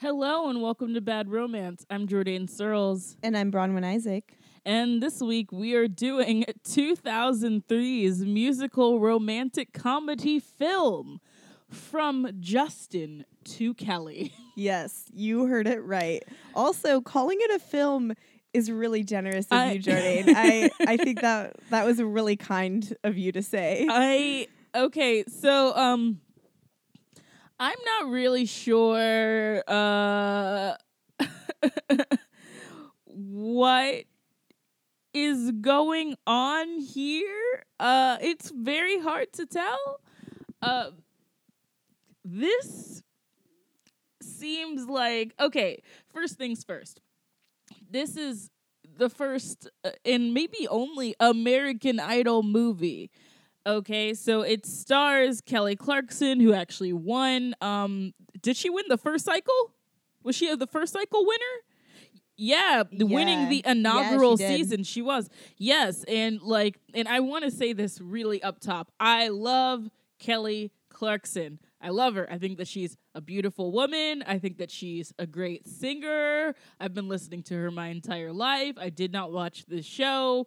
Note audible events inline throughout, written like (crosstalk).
Hello and welcome to Bad Romance. I'm Jordan Searles. And I'm Bronwyn Isaac. And this week we are doing 2003's musical romantic comedy film from Justin to Kelly. (laughs) Yes, you heard it right. Also, calling it a film is really generous of I- you, Jordan. (laughs) I, I think that that was really kind of you to say. I okay, so um I'm not really sure uh (laughs) what is going on here. Uh it's very hard to tell. Uh this seems like okay, first things first. This is the first uh, and maybe only American Idol movie. Okay, so it stars Kelly Clarkson, who actually won. Um, did she win the first cycle? Was she the first cycle winner? Yeah, the- winning Yeah. the Yeah, inaugural she season. She was. Yes, and like, and I want to say this really up top. I love Kelly Clarkson. I love her. I think that she's a beautiful woman. I think that she's a great singer. I've been listening to her my entire life. I did not watch the show.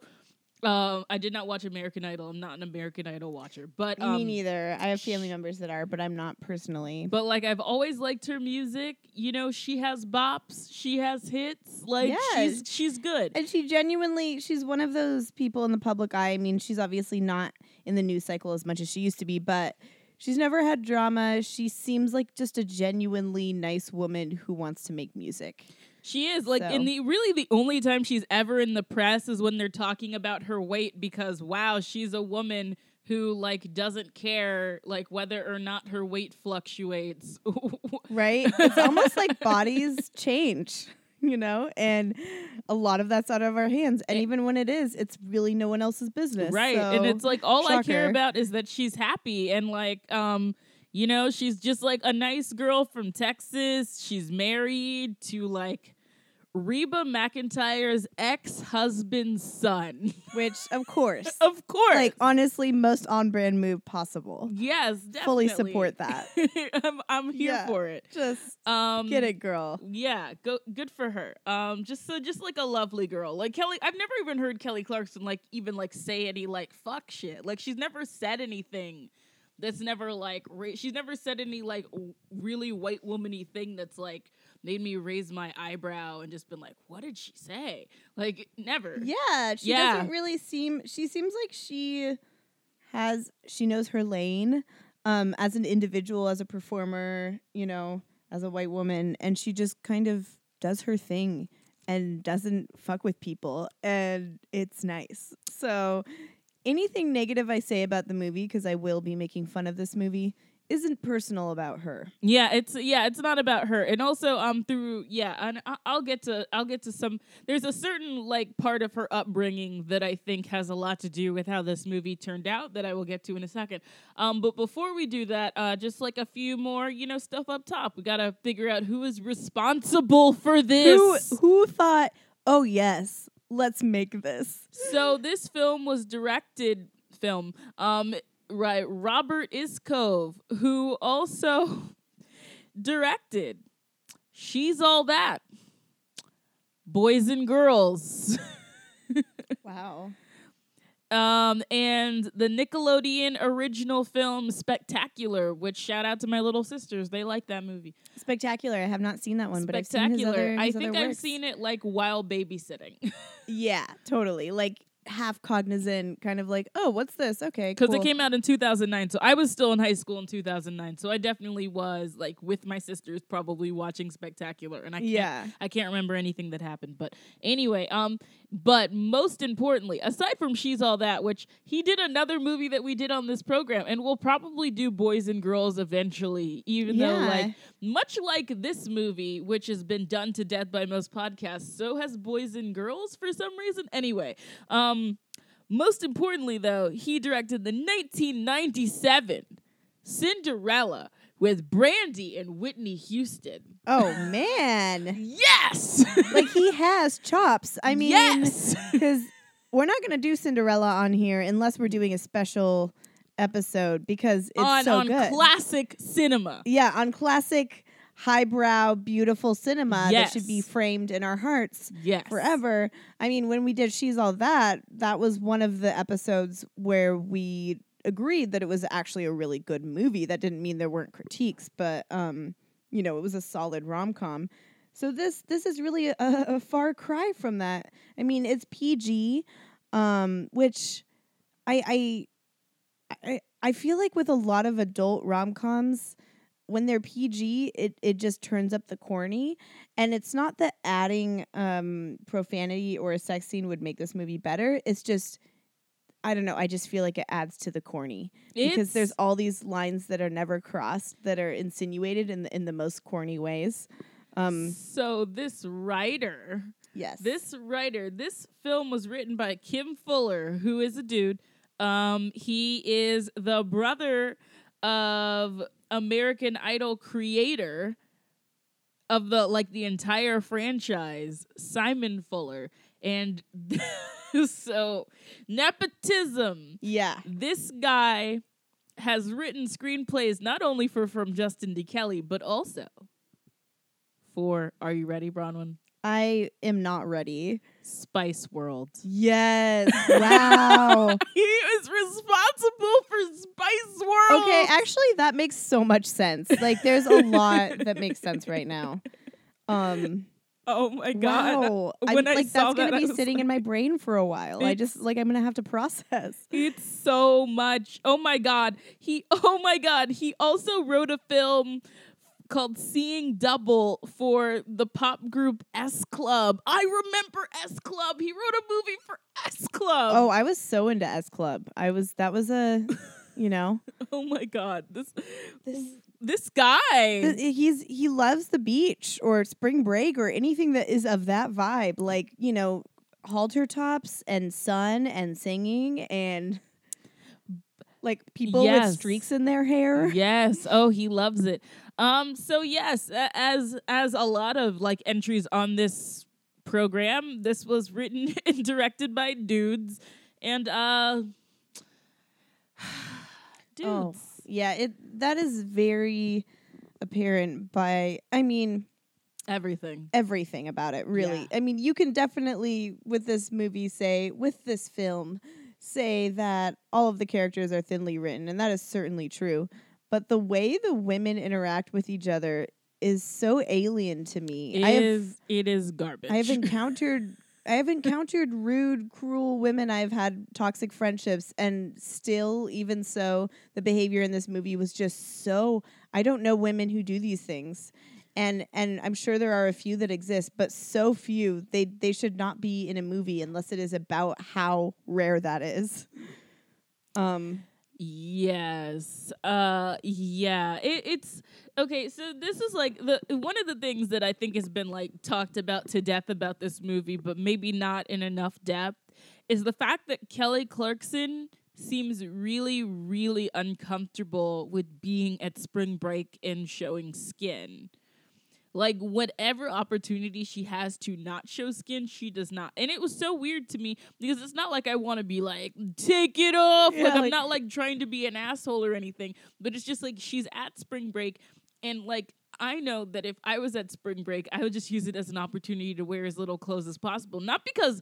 Um, I did not watch American Idol. I'm not an American Idol watcher, but um, Me neither. I have family members that are, but I'm not personally. but like I've always liked her music. You know, she has bops, she has hits. Like Yeah. she's she's good. And she genuinely, she's one of those people in the public eye. I mean, she's obviously not in the news cycle as much as she used to be, but she's never had drama. She seems like just a genuinely nice woman who wants to make music. She is like, So- and the really the only time she's ever in the press is when they're talking about her weight because wow, she's a woman who like doesn't care like whether or not her weight fluctuates. (laughs) right? It's almost like bodies change, you know, and a lot of that's out of our hands. And Eh. even when it is, it's really no one else's business. right, and it's like all I care about is that she's happy and like um. You know, she's just like a nice girl from Texas. She's married to like Reba McEntire's ex husband's son. (laughs) which, of course, of course. like honestly, most on brand move possible. yes, definitely. Fully support that. (laughs) I'm, I'm here Yeah. for it. Just Um, get it, girl. Yeah, go good for her. Um, just so just like a lovely girl, like Kelly. I've never even heard Kelly Clarkson like even like say any like fuck shit. Like she's never said anything that's never like ra- she's never said any like w- really white womany thing that's like made me raise my eyebrow and just been like, what did she say? Like never. Yeah, she Yeah. doesn't really seem. She seems like she has. She knows her lane. Um, as an individual, as a performer, you know, as a white woman, and she just kind of does her thing and doesn't fuck with people, and it's nice. So, anything negative I say about the movie, because I will be making fun of this movie, isn't personal about her. Yeah, it's yeah, it's not about her. And also um through yeah, and I'll get to I'll get to some there's a certain like part of her upbringing that I think has a lot to do with how this movie turned out that I will get to in a second. Um but before we do that, uh just like a few more, you know, stuff up top. We got to figure out who is responsible for this. Who who thought? Oh yes, let's make this. so this film was directed film um right Robert Iscove who also (laughs) directed She's All That Boys and Girls (laughs) Wow. um and the Nickelodeon original film Spectacular which shout out to my little sisters they like that movie Spectacular. I have not seen that one, but I've seen his Spectacular other. I think I've works. seen it like while babysitting (laughs) Yeah, totally. Like half cognizant, kind of like, oh, what's this? Okay, because cool. it came out in 2009 so i was still in high school in 2009 so i definitely was like with my sisters probably watching spectacular and i can't Yeah, i can't remember anything that happened but anyway um but most importantly aside from she's all that which he did another movie that we did on this program and we'll probably do boys and girls eventually even though like much like this movie which has been done to death by most podcasts so has boys and girls for some reason. Anyway um most importantly, though, he directed the 1997 Cinderella with Brandy and Whitney Houston. Oh man, (laughs) Yes, like he has chops. I mean, yes, because we're not gonna do Cinderella on here unless we're doing a special episode because it's on so on good. classic cinema. yeah, on classic highbrow, beautiful cinema that should be framed in our hearts Yes. forever. I mean, when we did She's All That, that was one of the episodes where we agreed that it was actually a really good movie. That didn't mean there weren't critiques, but um, you know, it was a solid rom com. So this this is really a, a far cry from that. I mean, it's PG, um, which I I I I feel like with a lot of adult rom coms, when they're PG, it it just turns up the corny. And it's not that adding um, profanity or a sex scene would make this movie better. It's just I don't know. I just feel like it adds to the corny because there's all these lines that are never crossed that are insinuated in the, in the most corny ways. Um, so this writer yes. This writer, this film was written by Kim Fuller, who is a dude. Um, he is the brother of American Idol creator of the like the entire franchise, Simon Fuller. And (laughs) so nepotism. yeah. This guy has written screenplays not only for From Justin to Kelly, but also for Are you ready, Bronwyn? I am not ready. Spice World. Yes. (laughs) Wow. (laughs) He is responsible for Spice World. okay, actually that makes so much sense. Like there's a lot that makes sense right now. Um oh my god. wow. When I like that's going that, be sitting in my brain for a while. I just like I'm going to have to process. (laughs) It's so much. Oh my god. He oh my god. He also wrote a film called Seeing Double for the pop group S Club. I remember S Club. He wrote a movie for S Club. Oh, I was so into S Club. I was that was a, you know, (laughs) Oh my god. This this this guy. He's he loves the beach or spring break or anything that is of that vibe like you know halter tops and sun and singing and like people Yes. with streaks in their hair. Yes. (laughs) Oh he loves it. Um so yes as as a lot of like entries on this program this was written (laughs) and directed by dudes and uh (sighs) dudes. Oh, yeah it that is very apparent by i mean everything. everything about it really. Yeah. i mean you can definitely with this movie say with this film say that all of the characters are thinly written and that is certainly true. But the way the women interact with each other is so alien to me. It i have is it is garbage. I have (laughs) encountered i have encountered rude cruel women i've had toxic friendships and still even so the behavior in this movie was just so i don't know women who do these things and and I'm sure there are a few that exist, but so few they they should not be in a movie unless it is about how rare that is. Um, Yes. Uh yeah. It, it's okay, so this is like the one of the things that I think has been like talked about to death about this movie, but maybe not in enough depth, is the fact that Kelly Clarkson seems really, really uncomfortable with being at spring break and showing skin. Like whatever opportunity she has to not show skin, she does not. And it was so weird to me because it's not like I want to be like, take it off. Yeah, like I'm not like trying to be an asshole or anything. But it's just like she's at spring break and like I know that if I was at spring break, I would just use it as an opportunity to wear as little clothes as possible. Not because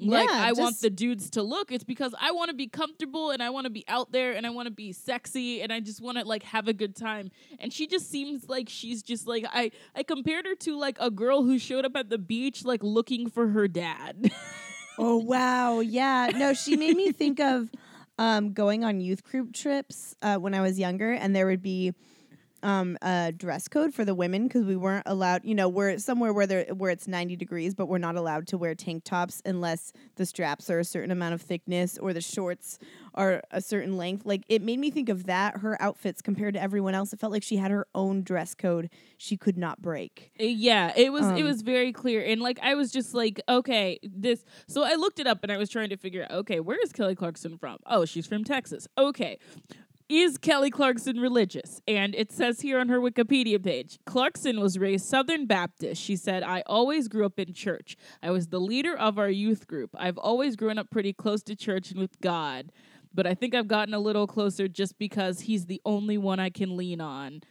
like Yeah, I want the dudes to look. It's because I want to be comfortable and I want to be out there and I want to be sexy and I just want to like have a good time. And she just seems like she's just like I I compared her to like a girl who showed up at the beach like looking for her dad. (laughs) oh wow, yeah. No, she made me think of um, going on youth group trips uh, when I was younger, and there would be um, a dress code for the women because we weren't allowed. You know, we're somewhere where there where it's ninety degrees, but we're not allowed to wear tank tops unless the straps are a certain amount of thickness or the shorts are a certain length. Like it made me think of that. Her outfits compared to everyone else, it felt like she had her own dress code she could not break. Uh, yeah, it was it Um, was very clear, and like I was just like, okay, this. So I looked it up, and I was trying to figure out, okay, where is Kelly Clarkson from? Oh, she's from Texas. Okay. Is Kelly Clarkson religious? And it says here on her Wikipedia page Clarkson was raised Southern Baptist. She said, I always grew up in church. I was the leader of our youth group. I've always grown up pretty close to church and with God, but I think I've gotten a little closer just because he's the only one I can lean on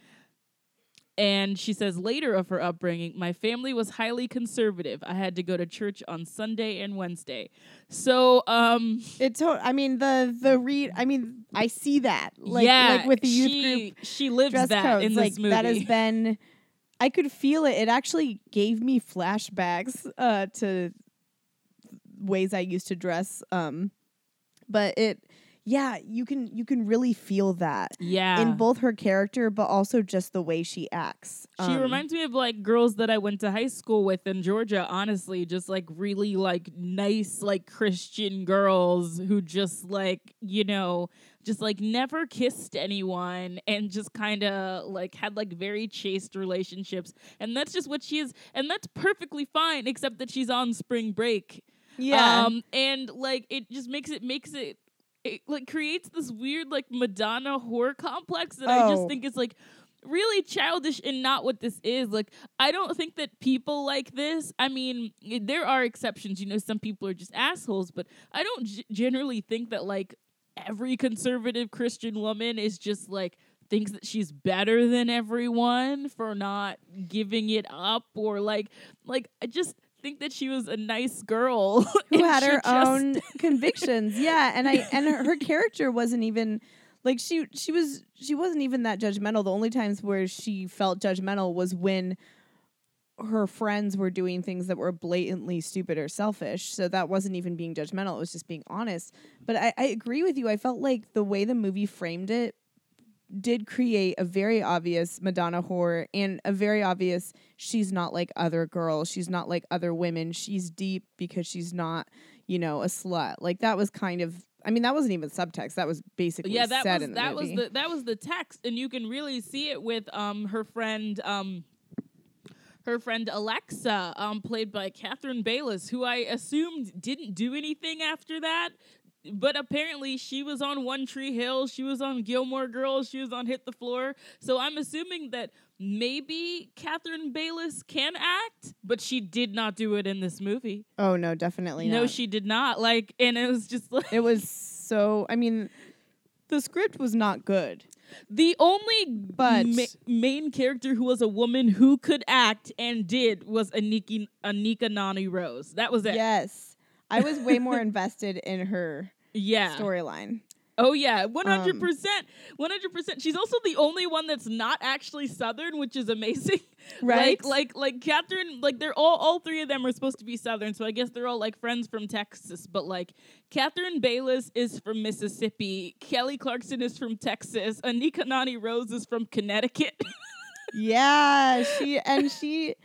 and she says later of her upbringing, my family was highly conservative. I had to go to church on Sunday and Wednesday. So, um, It to- I mean the the read. I mean I see that. Like, yeah, like with the youth she, group she lives that codes. in like this movie. that has been. I could feel it. It actually gave me flashbacks uh, to ways I used to dress. Um, but it, yeah, you can you can really feel that yeah, in both her character, but also just the way she acts. She Um, reminds me of like girls that I went to high school with in Georgia, honestly, just like really like nice like Christian girls who just like, you know, just like never kissed anyone and just kind of like had like very chaste relationships. And that's just what she is and that's perfectly fine except that she's on spring break. yeah. Um and like it just makes it makes it it like creates this weird like Madonna whore complex that I just Oh. think is like really childish and not what this is. Like I don't think that people like this. I mean, there are exceptions, you know, some people are just assholes, but I don't g- generally think that like every conservative Christian woman is just like thinks that she's better than everyone for not giving it up or like like I just think that she was a nice girl (laughs) who had her own (laughs) convictions. Yeah, and I and her, her (laughs) character wasn't even like she she was she wasn't even that judgmental. The only times where she felt judgmental was when her friends were doing things that were blatantly stupid or selfish. So that wasn't even being judgmental. It was just being honest. But I, I agree with you. I felt like the way the movie framed it did create a very obvious Madonna whore and a very obvious she's not like other girls. She's not like other women. She's deep because she's not, you know, a slut. Like that was kind of I mean, that wasn't even subtext. That was basically yeah that said was in the that movie. was the that was the text and you can really see it with um her friend um her friend Alexa, um, played by Katherine Bailess, who I assumed didn't do anything after that. But apparently she was on One Tree Hill, she was on Gilmore Girls, she was on Hit the Floor. So I'm assuming that maybe Katherine Bailess can act, but she did not do it in this movie. oh no, definitely not. No, not. she did not. Like, and it was just like it was so I mean, the script was not good. The only But- ma- main character who was a woman who could act and did was Anika Anika Noni Rose. That was it. Yes. I was way more (laughs) invested in her Yeah. storyline. Oh yeah, one hundred Um, percent, one hundred percent. She's also the only one that's not actually Southern, which is amazing. (laughs) Right? Like, like, like Katherine. Like they're all, all three of them are supposed to be Southern, so I guess they're all like friends from Texas. But like, Katherine Bailess is from Mississippi. Kelly Clarkson is from Texas. Anika Noni Rose is from Connecticut. (laughs) Yeah, she and she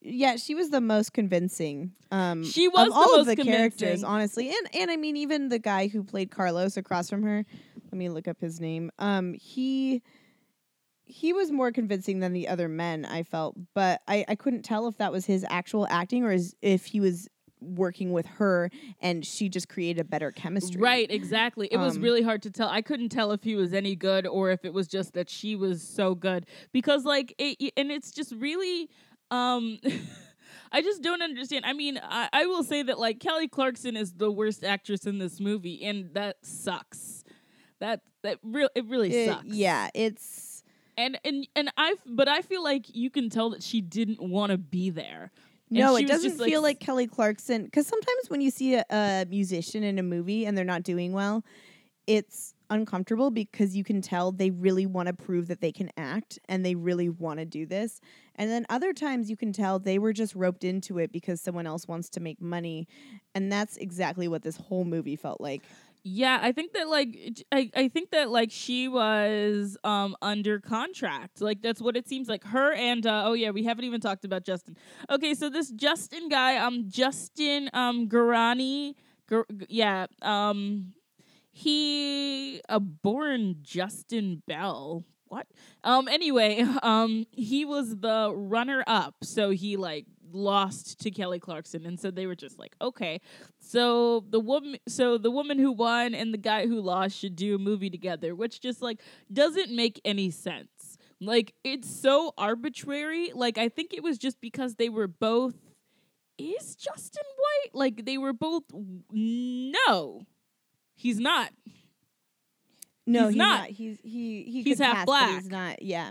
yeah, she was the most convincing. Um She of was the all of the characters, honestly. And and I mean even the guy who played Carlos across from her, let me look up his name. Um he he was more convincing than the other men, I felt, but I, I couldn't tell if that was his actual acting or is, if he was working with her and she just created a better chemistry. Right, exactly. It was Um, really hard to tell. I couldn't tell if he was any good or if it was just that she was so good because like it and it's just really um (laughs) I just don't understand. I mean, I, I will say that like Kelly Clarkson is the worst actress in this movie and that sucks. That that real it really It- sucks. yeah, it's And and and I but I feel like you can tell that she didn't want to be there. And No, it doesn't just, like, feel like Kelly Clarkson. Because sometimes when you see a, a musician in a movie and they're not doing well, it's uncomfortable because you can tell they really want to prove that they can act and they really want to do this. And then other times you can tell they were just roped into it because someone else wants to make money. And that's exactly what this whole movie felt like. Yeah, I think that like I, I think that like she was um under contract. Like that's what it seems like. Her and uh, oh yeah, we haven't even talked about Justin. Okay, so this Justin guy, um Justin um Guarini, Gar- yeah, um he a born Justin Bell. What? Um anyway, (laughs) um he was the runner up. So he like lost to Kelly Clarkson and so they were just like, "Okay, so the woman so the woman who won and the guy who lost should do a movie together, which just like doesn't make any sense. Like it's so arbitrary. Like I think it was just because they were both is Justin White? Like they were both no. He's not. No, He's he's, not. not. He's he he He's half pass, black. He's not. Yeah.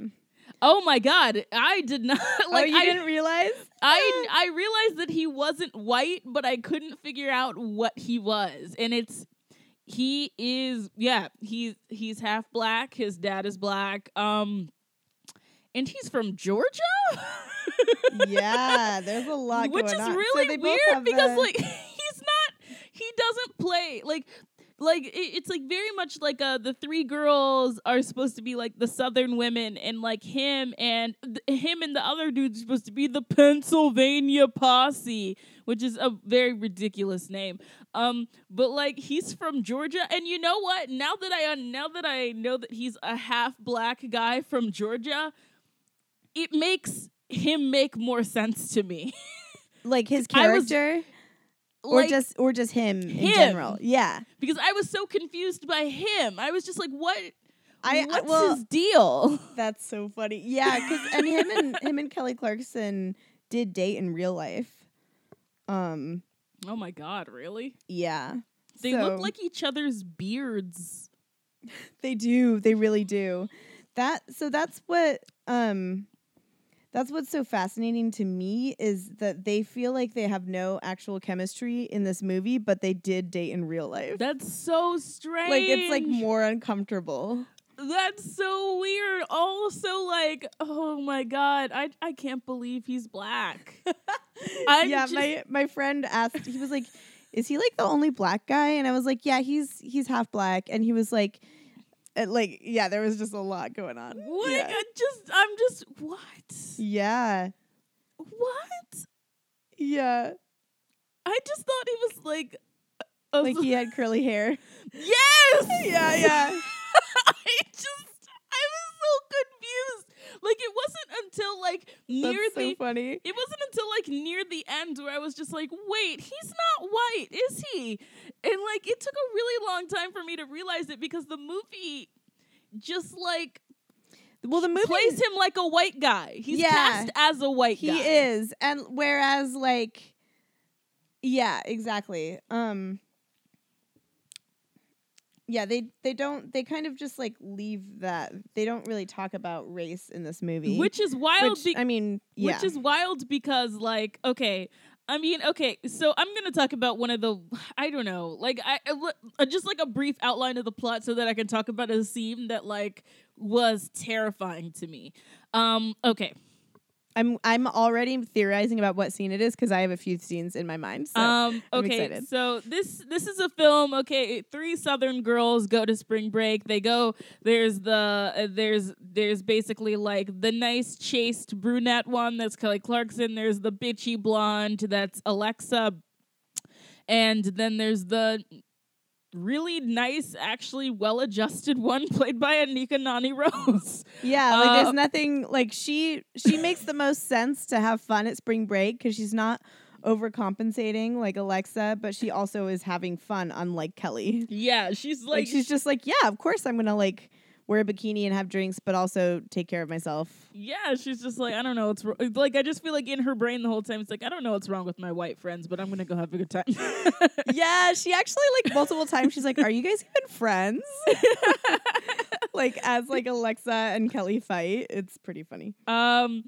Oh my god, I did not (laughs) like oh, you I, didn't realize? I (laughs) I realized that he wasn't white, but I couldn't figure out what he was. And it's he is yeah, he's he's half black, his dad is black. Um and he's from Georgia? (laughs) yeah, there's a lot Which going is on. Really both weird because like he's not he doesn't play like like it, it's like very much like uh the three girls are supposed to be like the southern women and like him and th- him and the other dude's supposed to be the Pennsylvania posse which is a very ridiculous name. Um but like he's from Georgia and you know what? Now that I uh, now that I know that he's a half black guy from Georgia it makes him make more sense to me. Like his (laughs) character or Like- just or just him, in general. Yeah. because I was so confused by him. I was just like, what? I- I- what's well- his deal? (laughs) That's so funny. Yeah, cuz and him and him and Kelly Clarkson did date in real life. Um Oh my god, really? yeah. They So- look like each other's beards. (laughs) They do. They really do. That so that's what um that's what's so fascinating to me is that they feel like they have no actual chemistry in this movie, but they did date in real life. That's so strange. like it's like more uncomfortable. That's so weird. Also, like, oh my god, I I can't believe he's black. (laughs) Yeah, just- my my friend asked. He was like, "Is he like the only black guy?" And I was like, "Yeah, he's he's half black." And he was like, uh, "Like, yeah, there was just a lot going on." What? Yeah. I just, I'm just, what? Yeah, What? yeah. I just thought he was like, a- Like he had curly hair. (laughs) yes, (laughs) Yeah, yeah. (laughs) I just, I was so confused. Like it wasn't until like near That's so the funny. it wasn't until like near the end where I was just like, wait, he's not white, is he? And like it took a really long time for me to realize it because the movie just like Well, the movie plays him like a white guy. He's Yeah. cast as a white he guy. is, and whereas like, yeah, exactly. Um. Yeah, they they don't they kind of just like leave that they don't really talk about race in this movie, Which is wild which, be- I mean, yeah, Which is wild because, like, okay, I mean, okay, so I'm gonna talk about one of the, I don't know, like, I I uh, just like a brief outline of the plot so that I can talk about a scene that like was terrifying to me. Um, okay, I'm I'm already theorizing about what scene it is because I have a few scenes in my mind. So um, okay, so this this is a film. Okay, three Southern girls go to spring break. They go. There's the uh, there's there's basically like the nice chaste brunette one that's Kelly Clarkson. There's the bitchy blonde that's Alexa, and then there's the really nice, actually well adjusted one (laughs) played by Anika Noni Rose. yeah, like Uh, there's nothing like she she makes the most sense to have fun at spring break because she's not overcompensating like Alexa, but she also is having fun, unlike Kelly. yeah, she's Like, like, she's just like, yeah, of course I'm gonna like wear a bikini and have drinks, but also take care of myself. Yeah, she's just like I don't know what's wrong. Like I just feel like in her brain the whole time it's like I don't know what's wrong with my white friends, but I'm gonna go have a good time. (laughs) yeah, she actually like multiple times she's like, "Are you guys even friends?" (laughs) like as like Alexa and Kelly fight, it's pretty funny. um,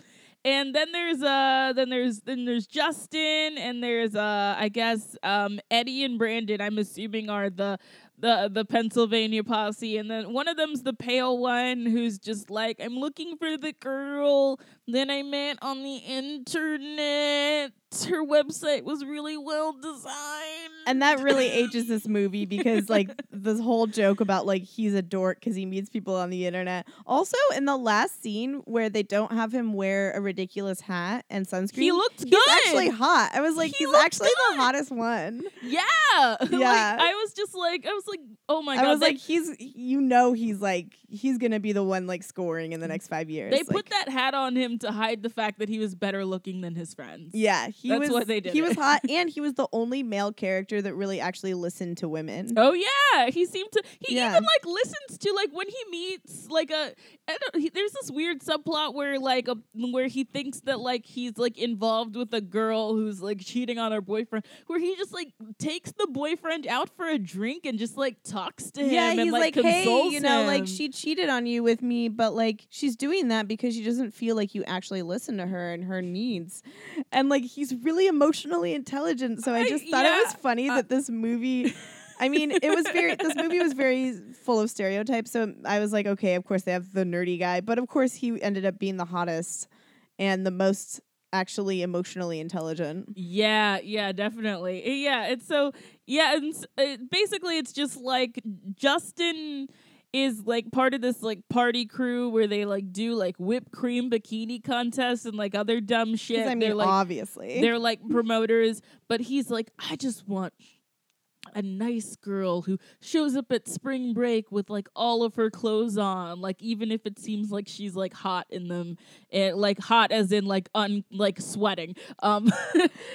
and then there's uh then there's then there's Justin and there's uh I guess um Eddie and Brandon. I'm assuming are the the the Pennsylvania posse, and then one of them's the pale one who's just like I'm looking for the girl that I met on the internet. Her website was really well designed. And that really ages this (laughs) movie because like this whole joke about like he's a dork because he meets people on the internet. Also, in the last scene where they don't have him wear a ridiculous hat and sunscreen, He looked good. he's good. actually hot. I was like, He he's actually the hottest one. Yeah. (laughs) like Yeah. I was just like I was like, oh my god. I was like, he's you know he's like he's gonna be the one like scoring in the next five years. they Like, put that hat on him to hide the fact that he was better looking than his friends. Yeah, he That's was why they did he was hot, (laughs) and he was the only male character that really actually listened to women. Oh yeah, he seemed to. He Yeah. even like listens to like when he meets like a. I don't, he, there's this weird subplot where like a where he thinks that like he's like involved with a girl who's like cheating on her boyfriend. Where he just like takes the boyfriend out for a drink and just like talks to him. Yeah, and, he's like, like, hey, you know, like she cheated on you with me, but like she's doing that because she doesn't feel like you actually listen to her and her needs. And like he's really emotionally intelligent, so I just thought it was funny uh, that this movie. I mean, it was very. This movie was very full of stereotypes, so I was like, okay, of course they have the nerdy guy, but of course he ended up being the hottest and the most actually emotionally intelligent. Yeah, yeah, definitely. Yeah, it's so yeah, and uh, basically it's just like Justin is like part of this like party crew where they like do like whipped cream bikini contests and like other dumb shit. I mean, they're like obviously, they're like promoters, but he's like I just want a nice girl who shows up at spring break with like all of her clothes on, like even if it seems like she's like hot in them, and like hot as in like un like sweating. Um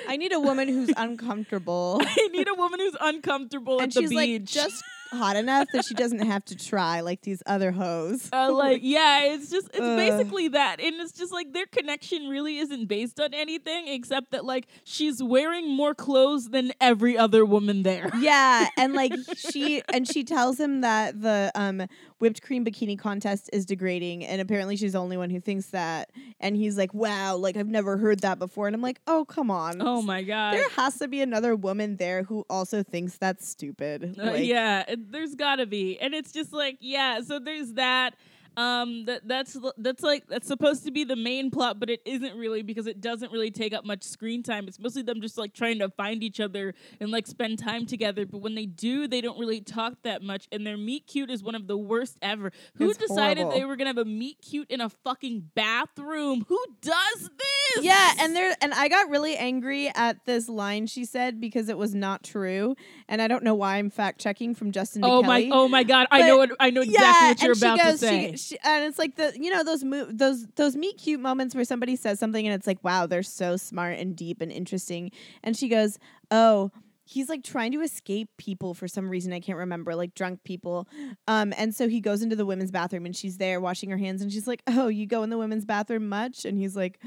I need a woman who's (laughs) uncomfortable. I need a woman who's uncomfortable and at the beach. like just hot enough that she doesn't have to try like these other hoes. uh, (laughs) like yeah, it's just it's Ugh. basically that, and it's just like their connection really isn't based on anything except that like she's wearing more clothes than every other woman there. (laughs) yeah, (laughs) and like she and she tells him that the um whipped cream bikini contest is degrading, and apparently she's the only one who thinks that. And he's like, "Wow, like I've never heard that before." And I'm like, "Oh, come on." Oh my god. There has to be another woman there who also thinks that's stupid. Uh, Like, yeah, there's gotta be, and it's just like yeah. So there's that. Um, that that's that's like that's supposed to be the main plot, but it isn't really because it doesn't really take up much screen time. It's mostly them just like trying to find each other and like spend time together. But when they do, they don't really talk that much, and their meet cute is one of the worst ever. Who It's decided horrible. they were gonna have a meet cute in a fucking bathroom? Who does this? Yeah, and there and I got really angry at this line she said because it was not true, and I don't know why I'm fact checking from Justin. Oh my! Oh my God! I know what I know exactly yeah, what you're about goes, to say. She, she, and it's like the you know those mo- those those meet cute moments where somebody says something and it's like wow they're so smart and deep and interesting, and she goes oh he's like trying to escape people for some reason. I can't remember like drunk people, um and so he goes into the women's bathroom and she's there washing her hands and she's like oh you go in the women's bathroom much? And he's like.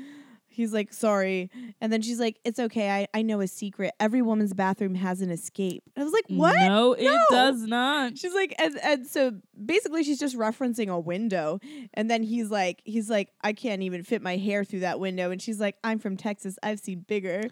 He's like, sorry. And then she's like, it's okay. I, I know a secret. Every woman's bathroom has an escape. I was like, what? No, it does not. She's like, and, and so basically she's just referencing a window. And then he's like, he's like, I can't even fit my hair through that window. And she's like, I'm from Texas. I've seen bigger.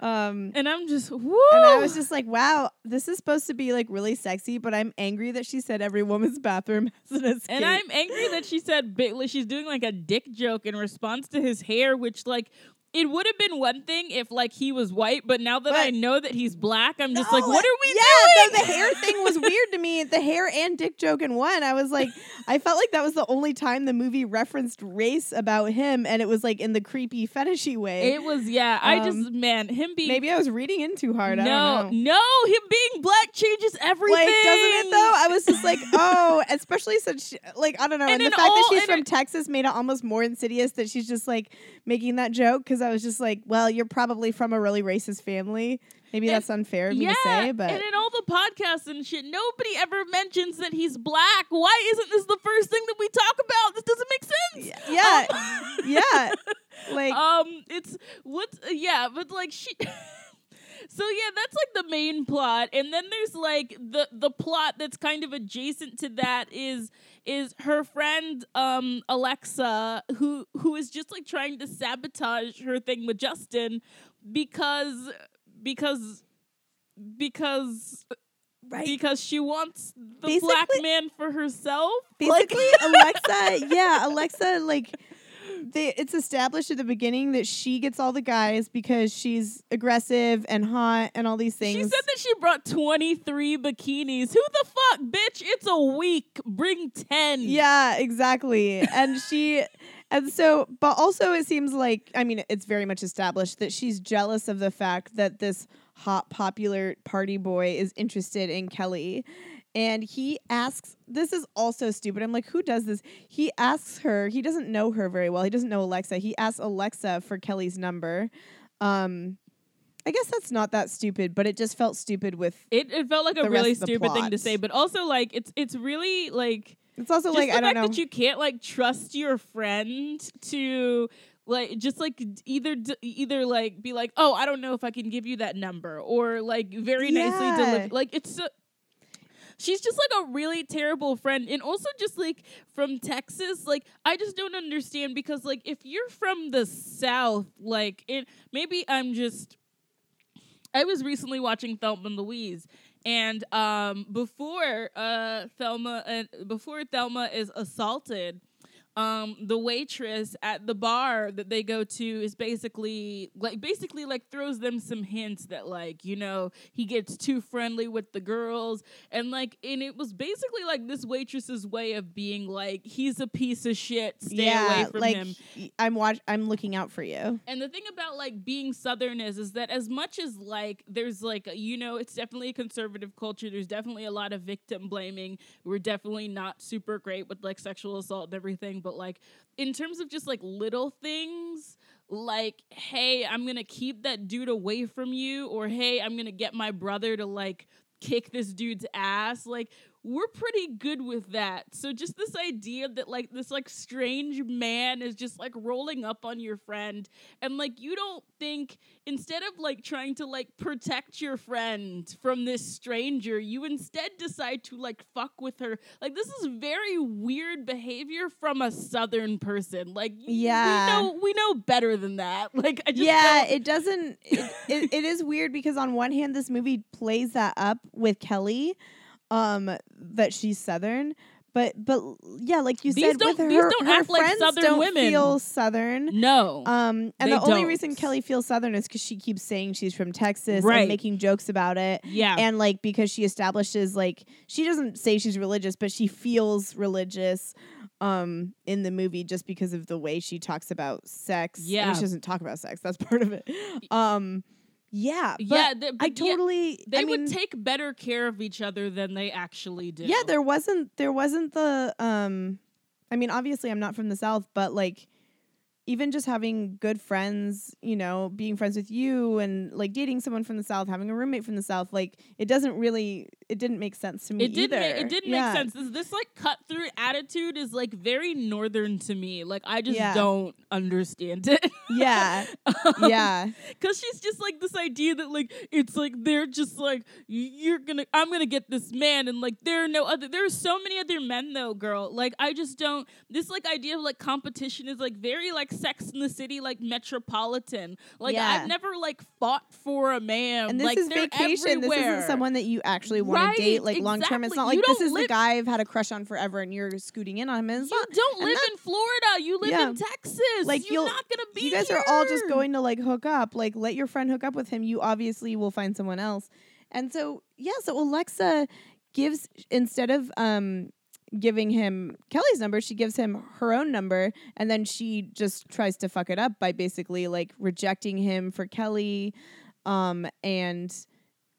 Um, And I'm just woo. and I was just like, wow, this is supposed to be like really sexy, but I'm angry that she said every woman's (laughs) bathroom has an escape. and I'm angry that she said she's doing like a dick joke in response to his hair, which like it would have been one thing if like he was white, but now that I know that he's black, I'm just like, what are we yeah, doing? no, the hair thing was weird to me. The hair and dick joke in one. I was like, I felt like that was the only time the movie referenced race about him, and it was like in the creepy fetishy way. It was yeah. I just Um, man, him being Maybe I was reading in too hard. I no, don't know. no, him being black changes everything. Like, doesn't it though? I was just like, (laughs) oh, especially since, she, like, I don't know. And And, the fact that she's from it- Texas made it almost more insidious that she's just like making that joke because I was just like, well, you're probably from a really racist family. Maybe And- that's unfair of me yeah, to say, but and in all the podcasts and shit, nobody ever mentions that he's black. Why isn't this the first thing that we talk about? This doesn't make sense. yeah, Um, (laughs) yeah. Like, um it's what's uh, yeah but like she (laughs) so yeah that's like the main plot and then there's like the the plot that's kind of adjacent to that is is her friend um alexa who who is just like trying to sabotage her thing with justin because because because right. because she wants the black man for herself Basically, (laughs) Alexa, yeah, Alexa, like, they, it's established at the beginning that she gets all the guys because she's aggressive and hot and all these things. She said that she brought 23 bikinis. Who the fuck, bitch? It's a week. Bring 10. Yeah, exactly. and she (laughs) and so but also it seems like I mean it's very much established that she's jealous of the fact that this hot popular party boy is interested in Kelly. And he asks this is also stupid. I'm like, who does this? He asks her, he doesn't know her very well. He doesn't know Alexa. He asks Alexa for Kelly's number. Um, I guess that's not that stupid, but it just felt stupid with. It it felt like a really stupid thing to say, but also like it's it's really like It's also like the I don't know. that you can't like trust your friend to like just like either d- either like be like oh I don't know if I can give you that number or like very nicely deliver like it's so she's just like a really terrible friend. And also just like from Texas like I just don't understand because like if you're from the south like it maybe I'm just I was recently watching Thelma and Louise. And um before uh Thelma uh, before Thelma is assaulted um the waitress at the bar that they go to is basically like basically like throws them some hints that like you know he gets too friendly with the girls and like and it was basically like this waitress's way of being like he's a piece of shit stay yeah, away from like him I'm watch. I'm looking out for you. and the thing about like being southern is is that as much as like there's like a- you know it's definitely a conservative culture there's definitely a lot of victim blaming we're definitely not super great with like sexual assault and everything but like in terms of just like little things like hey i'm gonna keep that dude away from you or hey i'm gonna get my brother to like kick this dude's ass like we're pretty good with that so just this idea that like this like strange man is just like rolling up on your friend and like you don't think instead of like trying to like protect your friend from this stranger you instead decide to like fuck with her like this is very weird behavior from a southern person like Yeah. we know we know better than that (laughs) like i just yeah, don't- it doesn't. It, it, it is weird because on one hand, this movie plays that up with Kelly, um, that she's Southern. But but yeah, like you These said, don't- with these her, don't her act like friends Southern don't women. feel Southern. no Um, and the only don't. reason Kelly feels Southern is because she keeps saying she's from Texas Right. and making jokes about it. yeah and like because she establishes like she doesn't say she's religious but she feels religious um in the movie just because of the way she talks about sex I mean, Yeah. she doesn't talk about sex that's (laughs) part of it um yeah but yeah th- i but yeah, totally they I would mean, take better care of each other than they actually do. yeah there wasn't there wasn't the um i mean obviously i'm not from the south but like even just having good friends, you know, being friends with you and like dating someone from the south, having a roommate from the south, like it doesn't really, it didn't make sense to me it didn't either. make, it didn't Yeah. make sense this, this like cut through attitude is like very northern to me like i just Yeah. don't understand it Yeah, (laughs) yeah, because she's just like this idea that like it's like they're just like you're gonna i'm gonna get this man and like there are no other there are so many other men though girl like i just don't this like idea of like competition is like very like sex in the city like metropolitan like Yeah. i've never like fought for a man and this like is vacation. This isn't someone that you actually want Right, to date like long term. It's not like this is the guy I've had a crush on forever, and you're scooting in on him. It's you not, don't live that- in Florida. You live Yeah. in Texas. Like, you're not gonna be. you guys are all just going to like hook up. Like let your friend hook up with him. You obviously will find someone else. And so yeah, so Alexa gives instead of um giving him Kelly's number, she gives him her own number and then she just tries to fuck it up by basically like rejecting him for Kelly um and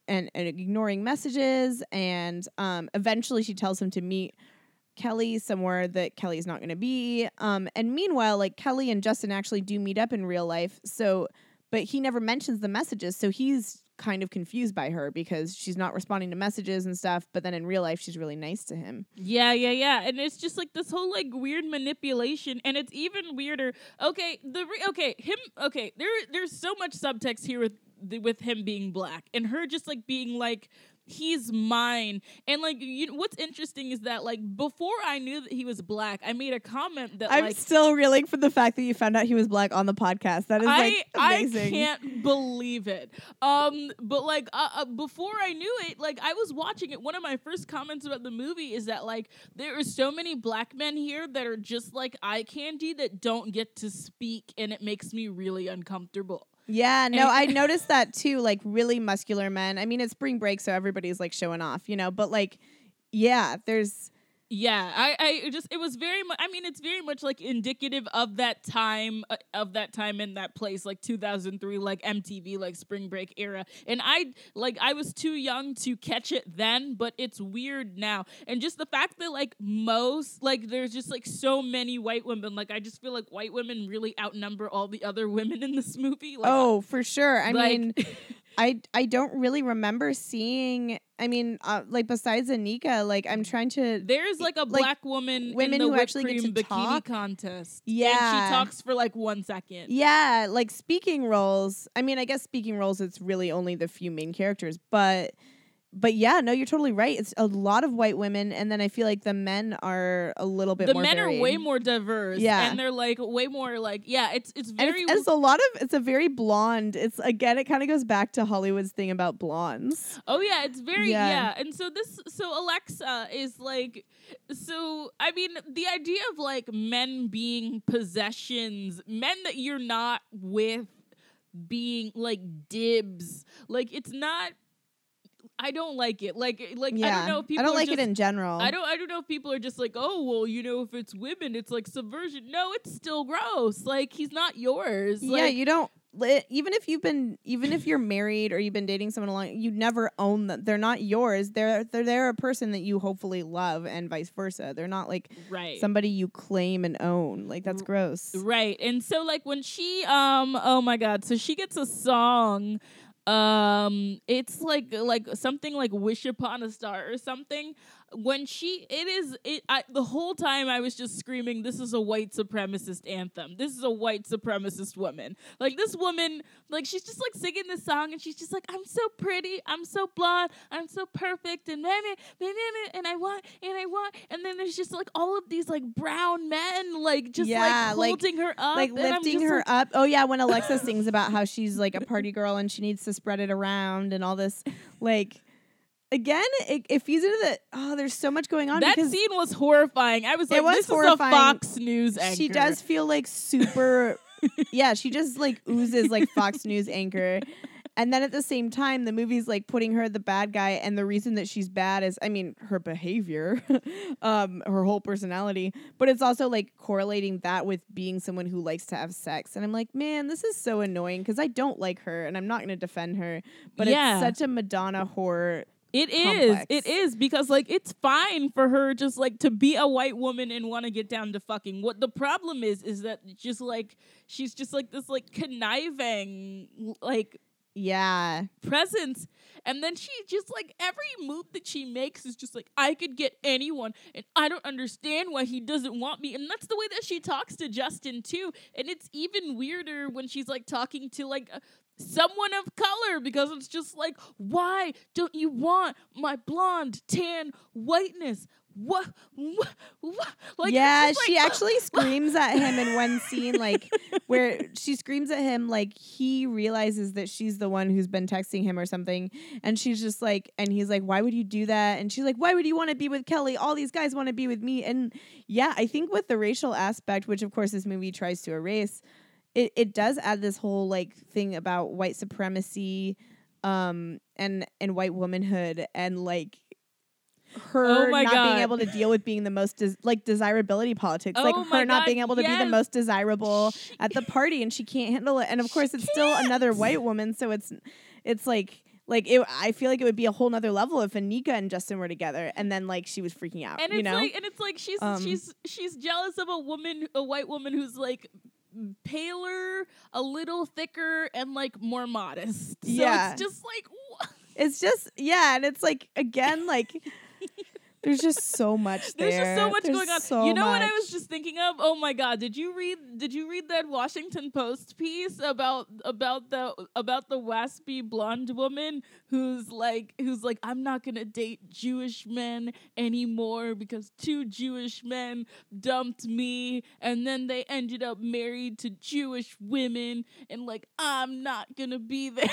and, and ignoring messages and um eventually she tells him to meet Kelly somewhere that Kelly's not going to be. Um, and meanwhile, like Kelly and Justin actually do meet up in real life. So, but he never mentions the messages. So he's kind of confused by her because she's not responding to messages and stuff. But then in real life, she's really nice to him. Yeah, yeah, yeah, and it's just like this whole like weird manipulation, and it's even weirder. Okay, the re- okay him. Okay, there there's so much subtext here with the, with him being black, and her just like being like. He's mine, and like you know, what's interesting is that like before I knew that he was black, I made a comment that I'm like still reeling from the fact that you found out he was black on the podcast. That is like amazing. I can't believe it. Um, but like uh, uh, before I knew it, like I was watching it. One of my first comments about the movie is that like there are so many black men here that are just like eye candy that don't get to speak, and it makes me really uncomfortable. Yeah, no, I (laughs) noticed that too. Like really muscular men. I mean, it's spring break, so everybody's like showing off, you know. But like, yeah, there's Yeah, I, I just it was very much. I mean, it's very much like indicative of that time, uh, of that time in that place, like 2003, like MTV, like Spring Break era. And I like I was too young to catch it then, but it's weird now. And just the fact that like most, like there's just like so many white women. Like I just feel like white women really outnumber all the other women in this movie. Like, oh, for sure. I like- mean, (laughs) I I don't really remember seeing. I mean, uh, like besides Anika, like I'm trying to. There's like a like, black woman women in the who actually get to bikini talk. contest. and Yeah. she talks for like one second. Yeah, like speaking roles. I mean, I guess speaking roles. It's really only the few main characters, but but yeah, no, you're totally right. It's a lot of white women, and then I feel like the men are a little bit. the more men varied. are way more diverse. Yeah. and they're like way more like yeah. It's it's And very it's, it's a lot of it's a very blonde. It's again, it kind of goes back to Hollywood's thing about blondes. oh yeah. It's very Yeah. yeah. And so this so Alexa is like so I mean the idea of like men being possessions, men that you're not with being like dibs. Like it's not. I don't like it. Like like yeah, I don't know if people I don't like just, it in general. I don't I don't know if people are just like, "Oh, well, you know, if it's women, it's like subversion." No, it's still gross. Like he's not yours. yeah, Like, you don't. Even if you've been, even if you're married or you've been dating someone long, you never own them. They're not yours. They're they're they're a person that you hopefully love, and vice versa. They're not like right. somebody you claim and own. Like that's gross. Right. And so like when she um oh my god, so she gets a song um it's like like something like wish upon a star or something when she it is it I, the whole time i was just screaming this is a white supremacist anthem. This is a white supremacist woman. Like this woman like she's just like singing this song and she's just like i'm so pretty. I'm so blonde. I'm so perfect. And then and i want and i want. And then there's just like all of these like brown men like just Yeah, like like- holding her up. like lifting her like, up. Oh yeah, when Alexa sings about how she's like a party girl and she needs to spread it around and all this, like. Again, it, it feeds into the oh. There's so much going on that scene was horrifying. I was It like, was this horrifying. is a Fox News anchor. she does feel like super. (laughs) yeah, she just like oozes like Fox News anchor. And then at the same time, the movie's like putting her the bad guy, and the reason that she's bad is, I mean, her behavior, (laughs) um, her whole personality, but it's also like correlating that with being someone who likes to have sex. And I'm like, man, this is so annoying because I don't like her, and I'm not going to defend her, but Yeah. it's such a Madonna whore. It is. complex. It is because like it's fine for her just like to be a white woman and want to get down to fucking. What the problem is is that just like she's just like this like conniving like Yeah, presence and then she just like every move that she makes is just like I could get anyone and I don't understand why he doesn't want me and that's the way that she talks to Justin too and it's even weirder when she's like talking to like uh, someone of color because it's just like why don't you want my blonde tan whiteness what what, what? like yeah, just she like, actually (laughs) screams at him in one scene, like where she screams at him, like he realizes that she's the one who's been texting him or something, and she's just like, and he's like, "Why would you do that?" And she's like, "Why would you want to be with Kelly? All these guys want to be with me." And yeah, I think with the racial aspect, which of course this movie tries to erase, it it does add this whole like thing about white supremacy, um, and and white womanhood, and like her Oh not God. being able to deal with being the most des- like desirability politics, Oh like her not God, being able to be the most desirable at the party, and she can't handle it. And of course, it's still another white woman, so it's it's like like it. I feel like it would be a whole nother level if Anika and Justin were together, and then like she was freaking out. and you it's know, like and it's like she's Um, she's she's jealous of a woman a white woman who's like paler a little thicker and like more modest so Yeah. it's just like (laughs) it's just yeah, and it's like again like. There's just so much there. (laughs) there's just so much There's going on. so you know what i was just thinking of? Oh my god did you read did you read that washington post piece about about the about the waspy blonde woman who's like who's like i'm not gonna date jewish men anymore because two jewish men dumped me and then they ended up married to jewish women and like i'm not gonna be (laughs) there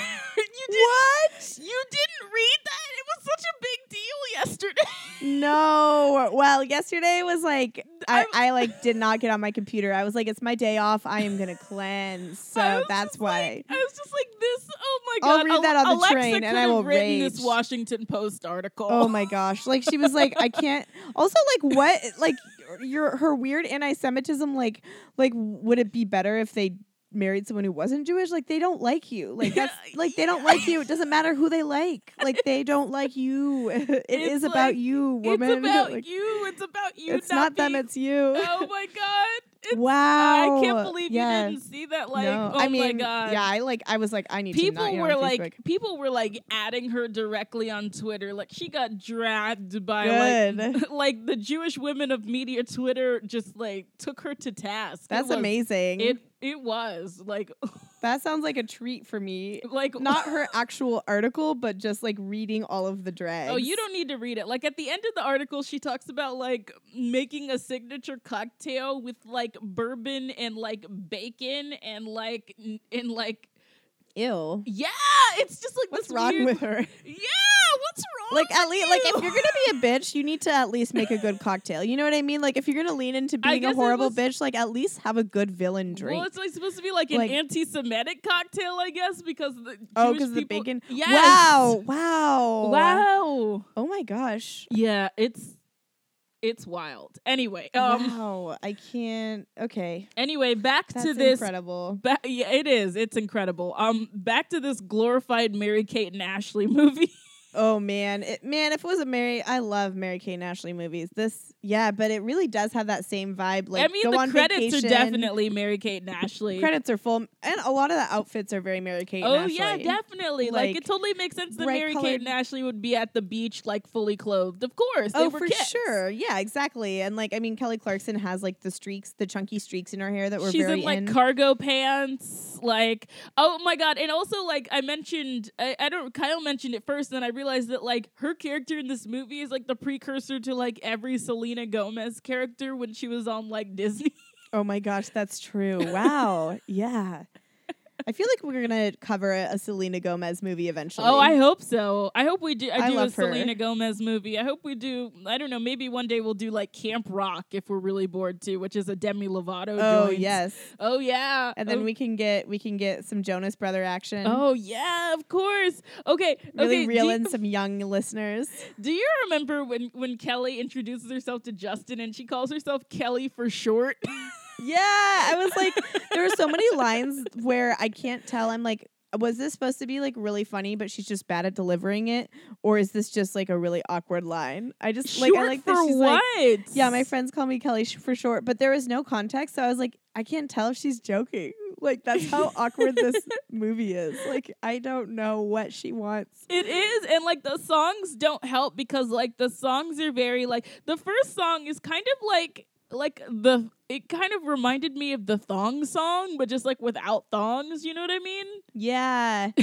you did What? you didn't read that it was such a big deal yesterday (laughs) No. Well, yesterday was like I, I'm- like did not get on my computer. I was like, it's my day off. I am gonna cleanse. (laughs) So that's why. like- I was just like this. Oh my my I'll read that on the Acela train and I will written this. Washington Post article. Oh my gosh. Like she was like, I can't (laughs) also like what like your her weird anti Semitism, like like would it be better if they married someone who wasn't Jewish? Like they don't like you. Like that's (laughs) like they don't like you. It doesn't matter who they like. Like they don't like you. (laughs) It (laughs) It's is about you, woman. It's about Like, you. It's about you. it's not them, being- it's you. Oh my god! It's, wow. I can't believe yeah. you didn't see that. Like, no. oh I mean, my god! yeah, I like I was like, I need to people not were like people were like adding her directly on Twitter. Like she got dragged by Good. like like the Jewish women of media Twitter just like took her to task. That's was- amazing. It it was like (laughs) that sounds like a treat for me. like Not (laughs) her actual article, but just like reading all of the drags. Oh, you don't need to read it. Like at the end of the article, she talks about like making a signature cocktail with like bourbon and like bacon and like n- and like Ew. yeah, it's just like What's wrong weird- with her? (laughs) Yeah, what's wrong? Like at least, like if you? you're gonna be a (laughs) bitch, you need to at least make a good cocktail. You know what I mean? Like if you're gonna lean into being a horrible was- bitch, like at least have a good villain drink. Well, it's like supposed to be like an Like- anti-Semitic cocktail, I guess, because the oh, Jewish because the bacon. Yes. Wow! Wow! Wow. Oh my gosh! Yeah, it's it's wild. Anyway, um, wow! I can't. Okay, anyway, back that's to this incredible. Ba- yeah, it is. It's incredible. Um, back to this glorified Mary Kate and Ashley (laughs) movie. Oh man, it, man! If it was a Mary, I love Mary Kate and Ashley movies. This, yeah, but it really does have that same vibe. Like, I mean, go the on credits vacation. are definitely Mary Kate and Ashley. credits are full, and a lot of the outfits are very Mary Kate. Oh yeah, definitely. Like, Like, it totally makes sense that Mary Kate and Ashley would be at the beach, like fully clothed. Of course, they Oh, for kids. sure. Yeah, exactly. And like, I mean, Kelly Clarkson has like the streaks, the chunky streaks in her hair that were She's very in like in. cargo pants, like oh my god! And also, like I mentioned, I, I don't. Kyle mentioned it first, and then I realized that like her character in this movie is like the precursor to like every Selena Gomez character when she was on like (laughs) Disney. oh my gosh, that's true. Wow. yeah. I feel like we're gonna cover a, Selena Gomez movie eventually. Oh, I hope so. I hope we do. I, I do a love her. Selena Gomez movie. I hope we do. I don't know. Maybe one day we'll do like Camp Rock if we're really bored too, which is a Demi Lovato. Oh joint. yes. Oh yeah. And then oh, we can get we can get some Jonas Brother action. Oh yeah, of course. Okay. really okay. reel in some young listeners. do you remember when when Kelly introduces herself to Justin and she calls herself Kelly for short? (laughs) Yeah, I was like, there were so many lines where I can't tell. I'm like, was this supposed to be like really funny, but she's just bad at delivering it, or is this just like a really awkward line? I just like I like that she's what? like, yeah, my friends call me Kelly sh- for short, but there was no context, so I was like, I can't tell if she's joking. Like that's how (laughs) awkward this movie is. Like I don't know what she wants. It is, and like the songs don't help because like the songs are very like the first song is kind of like like the it kind of reminded me of the thong song, but just like without thongs. You know what I mean? Yeah. (laughs)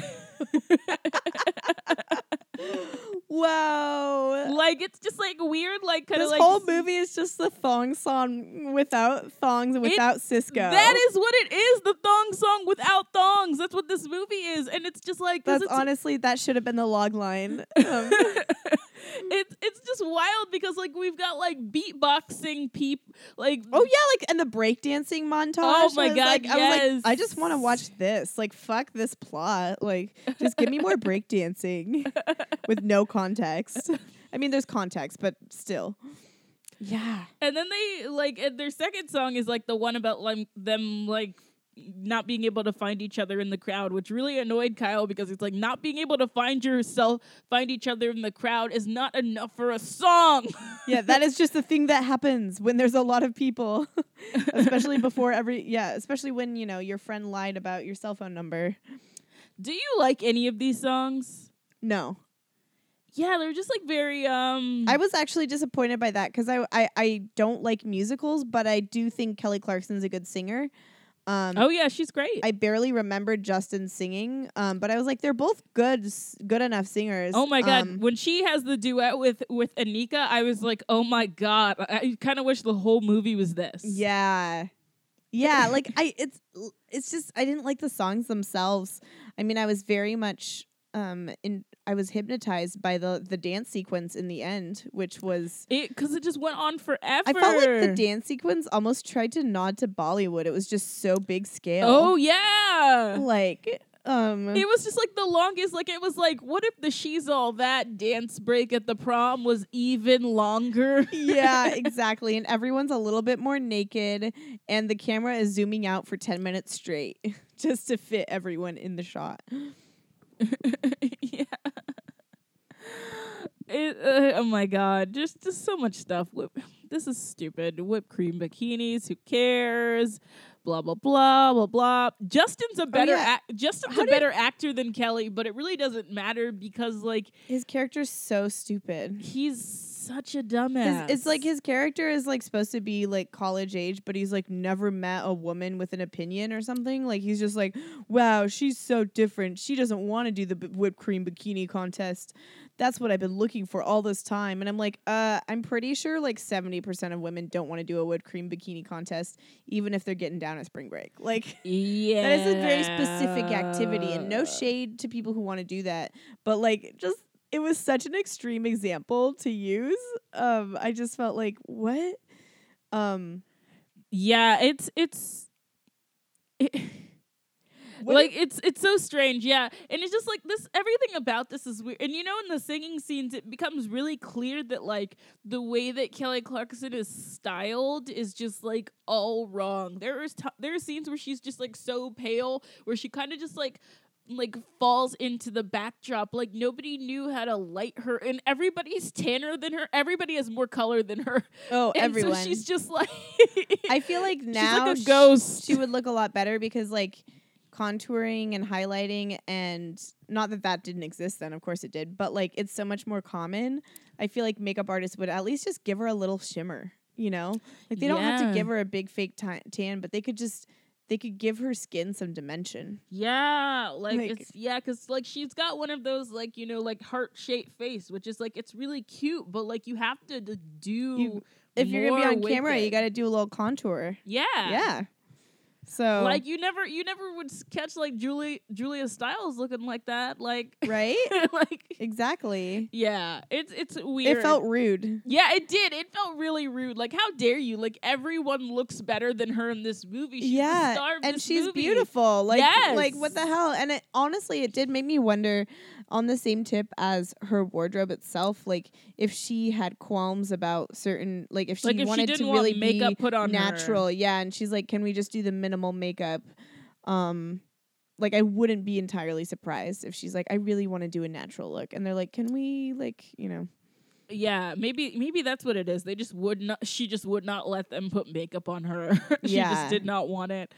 wow. Like it's just like weird, like kind of like This whole movie is just the thong song without thongs and without Sisqó. That is what it is. The thong song without thongs. That's what this movie is, and it's just like That's honestly that should have been the log line. (laughs) Um, it's it's just wild because like we've got like beatboxing peep like oh yeah, like and the breakdancing montage. Oh my was, God, Like, I was like, I just want to watch this. Like fuck this plot. Like just give me more breakdancing (laughs) with no context. I mean, there's context, but still. Yeah. And then they like and their second song is like the one about like them like not being able to find each other in the crowd, which really annoyed Kyle because it's like not being able to find yourself, find each other in the crowd is not enough for a song. (laughs) Yeah, that is just the thing that happens when there's a lot of people, (laughs) especially before every yeah, especially when you know your friend lied about your cell phone number. Do you like any of these songs? No, Yeah, they're just like very um I was actually disappointed by that because I, I I don't like musicals, but I do think Kelly Clarkson's a good singer. Um, Oh yeah, she's great. I barely remembered Justin singing, um, but I was like, they're both good, good enough singers. Oh my god! Um, when she has the duet with with Anika, I was like, "Oh my god!" I, I kind of wish the whole movie was this. yeah, yeah. like I, it's it's just I didn't like the songs themselves. I mean, I was very much um in. I was hypnotized by the the dance sequence in the end, which was. it because it just went on forever. I felt like the dance sequence almost tried to nod to Bollywood. It was just so big scale. Oh yeah, like Um, It was just like the longest. Like it was like, what if the she's all that dance break at the prom was even longer? (laughs) yeah, exactly. And everyone's a little bit more naked, and the camera is zooming out for 10 minutes straight (laughs) just to fit everyone in the shot. (laughs) yeah. It, uh, oh my god, just just so much stuff. Whip, (sighs) this is stupid. Whipped cream bikinis. Who cares? Blah blah blah blah blah. Justin's a better yeah. ac- Justin's How a better actor than Kelly, but it really doesn't matter because like His character's so stupid. he's such a His, dumbass. it's like his character is like supposed to be like college age, but he's like never met a woman with an opinion or something. Like he's just like, wow, she's so different. She doesn't want to do the b- whipped cream bikini contest. That's what I've been looking for all this time. And I'm like, uh, I'm pretty sure like 70% of women don't want to do a whipped cream bikini contest, even if they're getting down at spring break. (laughs) Like, yeah. that is a very specific activity and no shade to people who want to do that but like just it was such an extreme example to use um i just felt like what um Yeah, it's it's. it- (laughs) like it's it's so strange, yeah, and it's just like this. Everything about this is weird, and you know, in the singing scenes, it becomes really clear that like the way that Kelly Clarkson is styled is just like all wrong. There is t- there are scenes where she's just like so pale, where she kind of just like like falls into the backdrop. Like nobody knew how to light her and everybody's tanner than her. Everybody has more color than her. Oh and everyone. so she's just like (laughs) i feel like (laughs) she's now like a ghost. she would look a lot better because like contouring and highlighting and not that that didn't exist then of course it did but like it's so much more common. I feel like makeup artists would at least just give her a little shimmer you know? Like they don't have to give her a big fake ti- tan but they could just they could give her skin some dimension. Yeah, like, Like- it's yeah, cause like she's got one of those like you know like heart shaped face, which is like it's really cute, but like you have to do. You- if you're gonna be on camera you got to do a little contour. Yeah, yeah so Like you never you never would catch like Julie Julia Stiles looking like that, like (laughs) right like exactly yeah, it's it's weird. it felt rude yeah, it did. It felt really rude. Like, how dare you? Like, everyone looks better than her in this movie. She's yeah star of and she's movie. beautiful like like what the hell and it honestly it did make me wonder on the same tip as her wardrobe itself like if she had qualms about certain like if she Like, if wanted didn't to want really makeup be put on her. natural yeah and she's like can we just do the minimal makeup um like I wouldn't be entirely surprised if she's like I really want to do a natural look and they're like can we like you know Yeah, maybe maybe that's what it is. They just would not. She just would not let them put makeup on her. (laughs) she Yeah. just did not want it.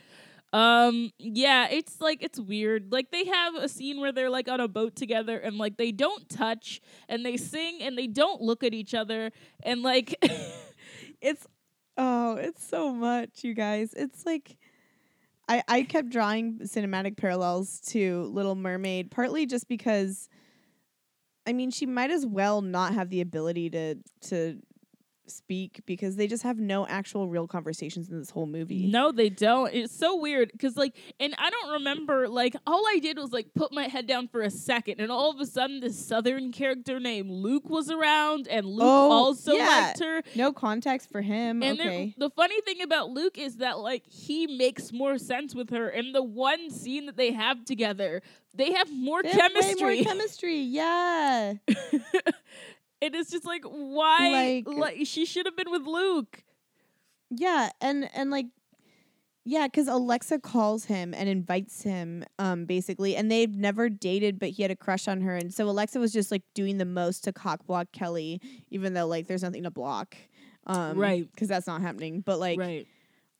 Um. Yeah, it's like it's weird. Like they have a scene where they're like on a boat together and like they don't touch and they sing and they don't look at each other and like (laughs) it's oh it's so much you guys it's like i i kept drawing cinematic parallels to little mermaid partly just because i mean she might as well not have the ability to to speak because they just have no actual real conversations in this whole movie No, they don't. It's so weird because, like, and I don't remember, like, all I did was, like, put my head down for a second, and all of a sudden, this southern character named Luke was around, and Luke Oh, also yeah. liked her. no context for him And okay the funny thing about Luke is that, like, he makes more sense with her. And the one scene that they have together, they have more They have chemistry. more chemistry (laughs) yeah (laughs) and it's just like, why? Like- like she should have been with Luke. Yeah, and and like yeah, cuz Alexa calls him and invites him um basically and they've never dated but he had a crush on her and so Alexa was just like doing the most to cock block Kelly even though like there's nothing to block. Um Right. cuz that's not happening. But like right.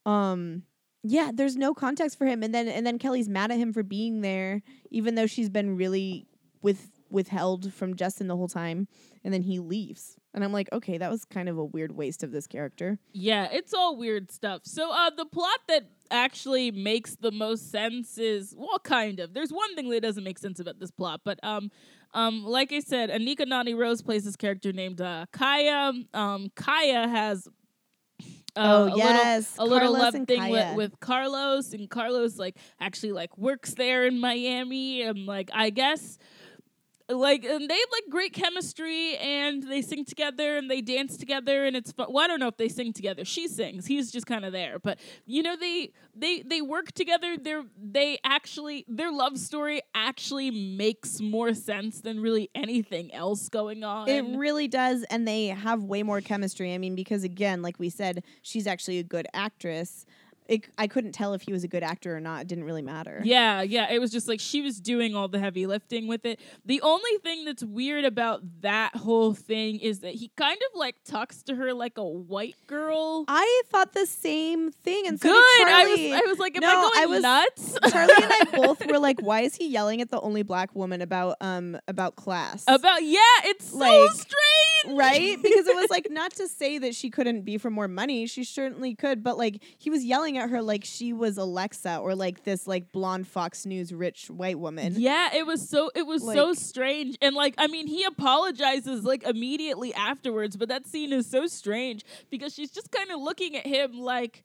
um yeah, there's no context for him and then and then Kelly's mad at him for being there even though she's been really with withheld from Justin the whole time and then he leaves. And I'm like, okay, that was kind of a weird waste of this character. Yeah, it's all weird stuff. So uh the plot that actually makes the most sense is well kind of. There's one thing that doesn't make sense about this plot, but um um like I said, Anika Noni Rose plays this character named uh Kaya. Um Kaya has uh, oh a little yes, a little Carlos love thing with, with Carlos and Carlos like actually like works there in Miami and like I guess like and they have like great chemistry and they sing together and they dance together and it's fun. Well, I don't know if they sing together. She sings. He's just kind of there. But you know they they they work together. They're they actually their love story actually makes more sense than really anything else going on. It really does, and they have way more chemistry. I mean, because again, like we said, she's actually a good actress. It, I couldn't tell if he was a good actor or not. It didn't really matter. Yeah, yeah. It was just like she was doing all the heavy lifting with it. The only thing that's weird about that whole thing is that he kind of like talks to her like a white girl. I thought the same thing, and so Good. did I Charlie. was I was like, am No, I going I was- nuts? Charlie and I (laughs) both were like, "Why is he yelling at the only black woman about um about class?" About yeah, it's so Like, strange. right? Because it was like (laughs) not to say that she couldn't be for more money. She certainly could, but like he was yelling at her like she was Alexa or like this like blonde Fox News rich white woman. Yeah, it was so it was so strange. And like I mean, he apologizes like immediately afterwards, but that scene is so strange because she's just kind of looking at him like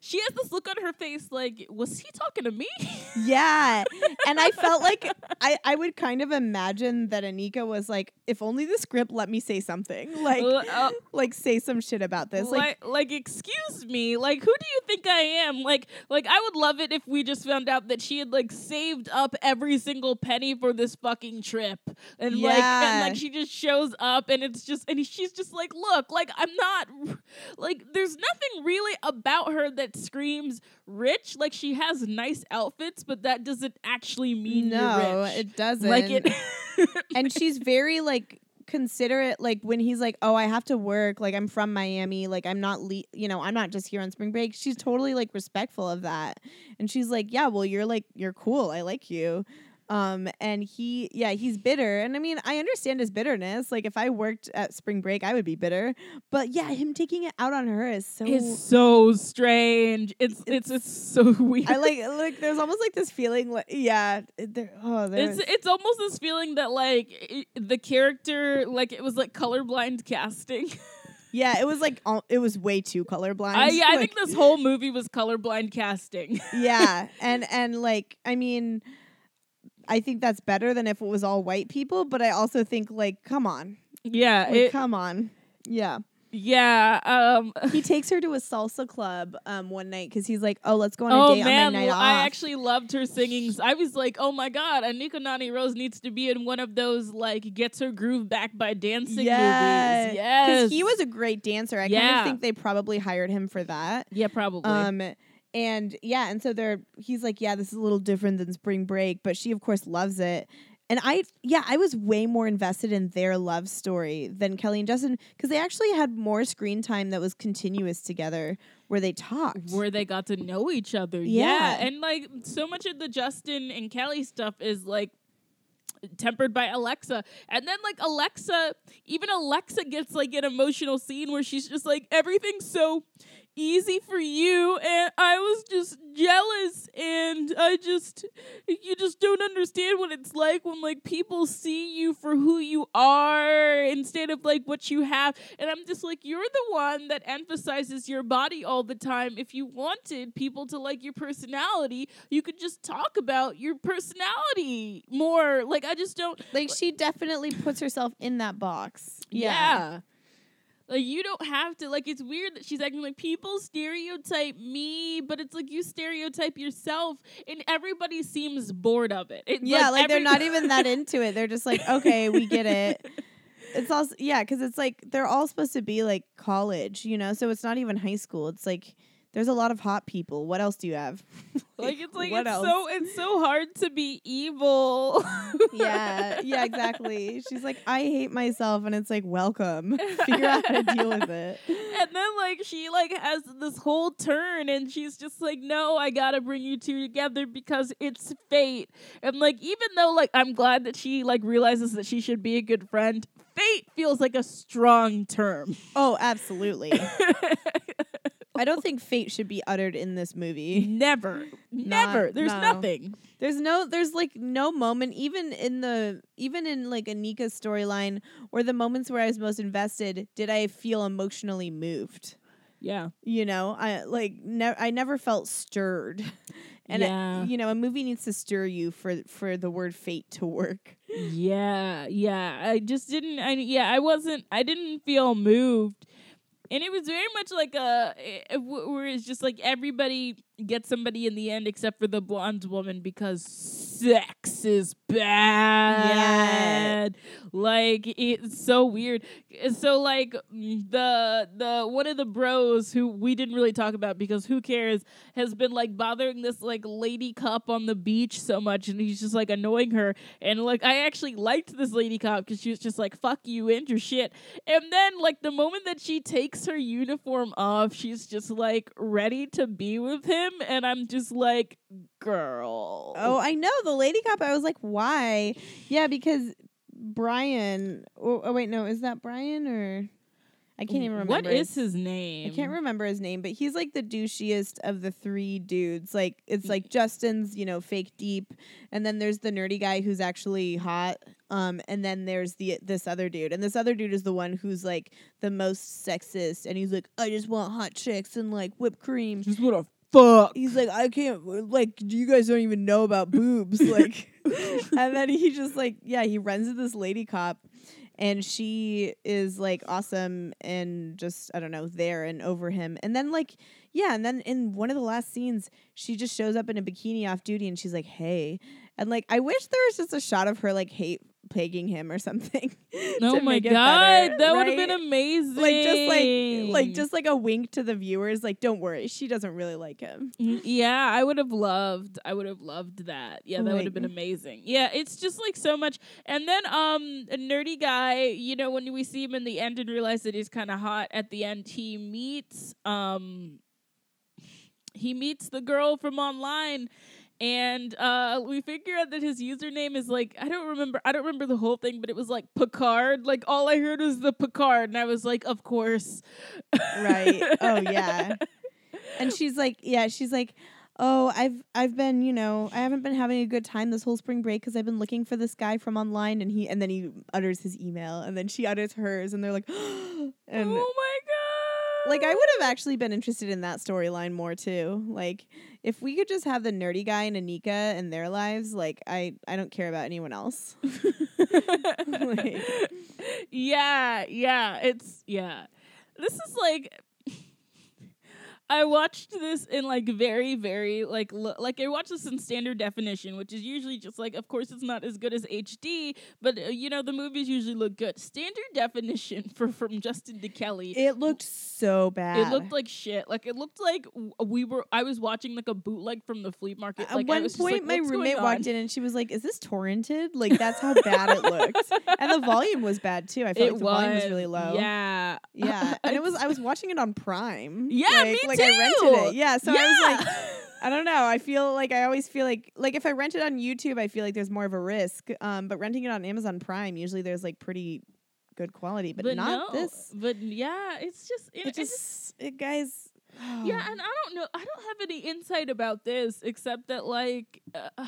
she has this look on her face like was he talking to me? (laughs) Yeah. And I felt like (laughs) I, I would kind of imagine that Anika was like, if only the script let me say something. (laughs) Like Uh, like say some shit about this. Like like, like excuse me like who do you think i am like like i would love it if we just found out that she had like saved up every single penny for this fucking trip and like and like she just shows up and it's just and she's just like look like i'm not like there's nothing really about her that screams rich like she has nice outfits but that doesn't actually mean no, you're rich it doesn't. like (laughs) it and she's very like considerate like when he's like oh i have to work like i'm from miami like i'm not le- you know i'm not just here on spring break. She's totally like respectful of that. And she's like yeah well you're like you're cool i like you um and he yeah he's bitter and i mean i understand his bitterness like if i worked at spring break i would be bitter but yeah him taking it out on her is so it's so strange it's it's it's so (laughs) weird i like like there's almost like this feeling like yeah there oh there's It's it's almost this feeling that like i the character like it was like colorblind casting. (laughs) yeah it was like all, it was way too colorblind I yeah, I (laughs) think this whole movie was colorblind casting. yeah and and like i mean i think that's better than if it was all white people but i also think like come on yeah, like, it, come on yeah yeah. Um, (laughs) he takes her to a salsa club um one night because he's like oh let's go on a oh date man, on my night off I actually loved her singing. I was like, oh my god, Anika Noni Rose needs to be in one of those like gets her groove back by dancing Yeah, movies. Yes, because he was a great dancer i kind of think they probably hired him for that yeah, probably. um and yeah and so they're he's like yeah this is a little different than spring break but she of course loves it and i yeah i was way more invested in their love story than kelly and justin because they actually had more screen time that was continuous together where they talked where they got to know each other. Yeah. Yeah. And like so much of the Justin and Kelly stuff is like tempered by Alexa. And then like Alexa, even Alexa gets like an emotional scene where she's just like everything's so easy for you and I was just jealous and I just you just don't understand what it's like when like people see you for who you are instead of like what you have. And I'm just like you're the one that emphasizes your body all the time. If you wanted people to like your personality you could just talk about your personality more. Like I just don't like she definitely puts herself in that box. Yeah. Like you don't have to like it's weird that she's acting like people stereotype me, but it's like you stereotype yourself and everybody seems bored of it. It's yeah like, they're not even that into it. They're just like (laughs) okay we get it. It's also yeah because it's like they're all supposed to be like college you know? So it's not even high school. It's like there's a lot of hot people. What else do you have? (laughs) Like it's like it's else? so it's so hard to be evil. (laughs) yeah yeah exactly. She's like i hate myself and it's like welcome. (laughs) Figure out how to deal with it. And then like she like has this whole turn and she's just like no i gotta bring you two together because it's fate. And like even though like i'm glad that she like realizes that she should be a good friend fate feels like a strong term. Oh absolutely i don't (laughs) think fate should be uttered in this movie never Not- never there's no. nothing There's no there's like no moment even in the even in like Anika's storyline or the moments where I was most invested did I feel emotionally moved. yeah You know, I like ne- I never felt stirred. (laughs) And uh, yeah. you know, a movie needs to stir you for for the word fate to work. (laughs) Yeah, yeah. I just didn't. I yeah. I wasn't. I didn't feel moved, and it was very much like a where it's just like everybody gets somebody in the end except for the blonde woman because sex is bad. Yeah. Like it's so weird. So like the the one of the bros who we didn't really talk about because who cares has been like bothering this like lady cop on the beach so much and he's just like annoying her and like I actually liked this lady cop because she was just like fuck you and your shit and then like the moment that she takes her uniform off she's just like ready to be with him and I'm just like girl Oh, I know the lady cop. I was like, why? Yeah, because Brian. Oh, oh wait, no, is that Brian or I can't even remember. what is his name I can't remember his name, but he's like the douchiest of the three dudes. Like it's like Justin's, you know, fake deep, and then there's the nerdy guy who's actually hot. Um, and then there's the this other dude, and this other dude is the one who's like the most sexist, and he's like, I just want hot chicks and like whipped cream. just what a fuck He's like, I can't like you guys don't even know about boobs, (laughs) like. and then he just like, yeah, he runs to this lady cop and she is like awesome and just I don't know there and over him. And then like yeah, and then in one of the last scenes, she just shows up in a bikini off duty and she's like, "Hey," and like I wish there was just a shot of her like hate pegging him or something. (laughs) Oh my god, better, that would have been amazing. Like just like like just like a wink to the viewers, like don't worry, she doesn't really like him. Yeah, I would have loved. I would have loved that. Yeah, that would have been amazing. Yeah, it's just like so much. And then um, a nerdy guy. You know, when we see him in the end and realize that he's kind of hot at the end, he meets um, he meets the girl from online. And uh, we figure out that his username is like I don't remember I don't remember the whole thing, but it was like Picard. Like all I heard was the Picard, and I was like, of course, Right. Oh, yeah. (laughs) And she's like, yeah, she's like, "Oh, I've I've been, you know, I haven't been having a good time this whole spring break cuz I've been looking for this guy from online and he and then he utters his email and then she utters hers and they're like (gasps) and oh my god! Like I would have actually been interested in that storyline more too. Like if we could just have the nerdy guy and Anika and their lives, like I I don't care about anyone else. (laughs) (laughs) Like- yeah, yeah, it's yeah. This is like I watched this in like very very like lo- like I watched this in standard definition, which is usually just like of course it's not as good as HD, but uh, you know the movies usually look good. Standard definition (laughs) for from Justin to Kelly. it looked so bad. It looked like shit. Like it looked like we were. I was watching like a bootleg from the flea market. At Like I one was point, like, my roommate on?" walked in and she was like, "Is this torrented?" Like that's how bad it looked, (laughs) and the volume was bad too. I felt It like the volume was really low. Yeah, yeah, and it was. (laughs) I was watching it on Prime. Yeah, like, me like I rented it. Yeah, so I was like, (laughs) I don't know. I feel like I always feel like like if I rent it on YouTube, I feel like there's more of a risk. Um, but renting it on Amazon Prime, usually there's like pretty good quality, but, not no, this. But yeah, it's just it, It it's just, it guys. yeah, and I don't know. I don't have any insight about this except that like. Uh,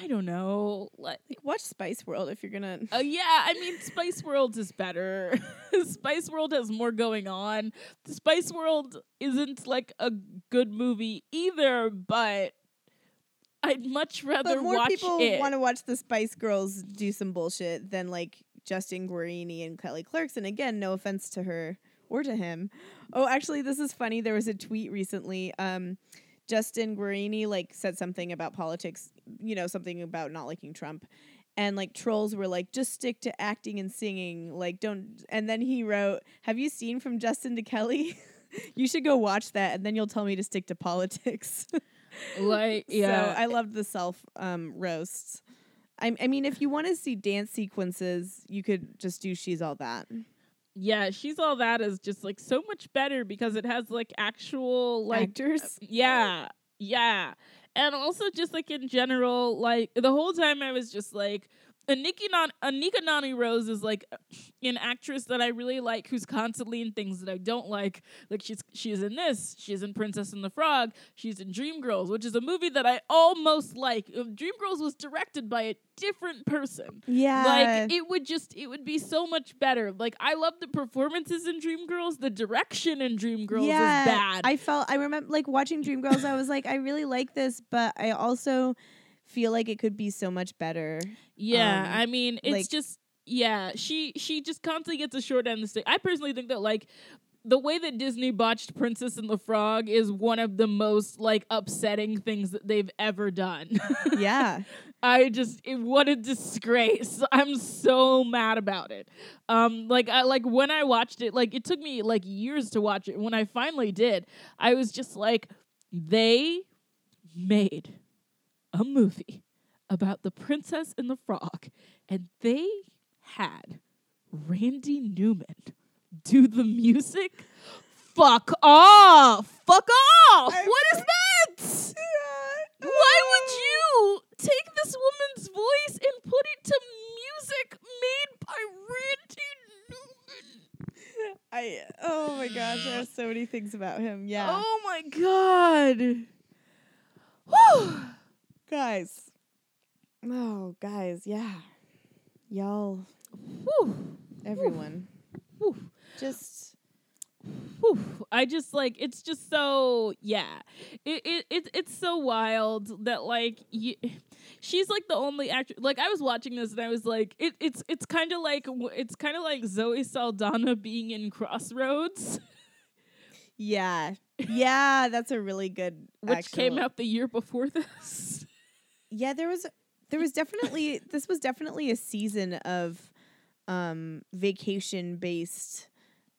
I don't know. Like, like watch Spice World if you're gonna. uh, yeah, I mean, Spice World is better. (laughs) Spice World has more going on. The Spice World isn't like a good movie either, but I'd much rather But more watch people want to watch the Spice Girls do some bullshit than like Justin Guarini and Kelly Clarkson. Again, no offense to her or to him. Oh, actually, this is funny. There was a tweet recently. Um, Justin Guarini like said something about politics. You know, something about not liking Trump. And like trolls were like, just stick to acting and singing. Like, don't. And then he wrote, "Have you seen from Justin to Kelly? (laughs) you should go watch that, and then you'll tell me to stick to politics." (laughs) like, yeah, So I loved the self um, roasts. I, I mean, if you want to see dance sequences, you could just do "She's All That." Yeah, she's all that is just like so much better because it has like actual like Actors. yeah, yeah. And also just like in general, like the whole time I was just like Anika, Nan- Anika Noni Rose is like an actress that I really like who's constantly in things that I don't like. Like she's she's in this, she's in Princess and the Frog, she's in Dreamgirls, which is a movie that I almost like. Dreamgirls was directed by a different person. Yeah. Like it would just it would be so much better. Like I love the performances in Dreamgirls, the direction in Dreamgirls yeah, is bad. I felt I remember like watching Dreamgirls. I was like, I really like this, but I also feel like it could be so much better. Yeah, Um, I mean, it's like- just yeah, she she just constantly gets a short end of the stick. I personally think that like the way that Disney botched Princess and the Frog is one of the most like upsetting things that they've ever done. (laughs) Yeah. I just it, what a disgrace. (laughs) I'm so mad about it. Um like I like when I watched it, like it took me like years to watch it. When I finally did, I was just like they made a movie about the princess and the frog and they had Randy Newman do the music. Fuck off. Fuck off. I- what is that? Why oh. would you take this woman's voice and put it to music made by Randy Newman? I oh my gosh, I have so many things about him. Yeah. Oh my god. Whew. Guys. Oh, guys, yeah. Y'all, Whew. everyone. Whew. Just Whew. I just like it's just so yeah. It it, it it's so wild that like you, she's like the only actor. Like I was watching this and I was like, it, it's it's kind of like it's kind of like Zoe Saldana being in Crossroads, (laughs) yeah. Yeah, that's a really good which came out the year before this. Yeah, there was there was definitely this was definitely a season of um vacation based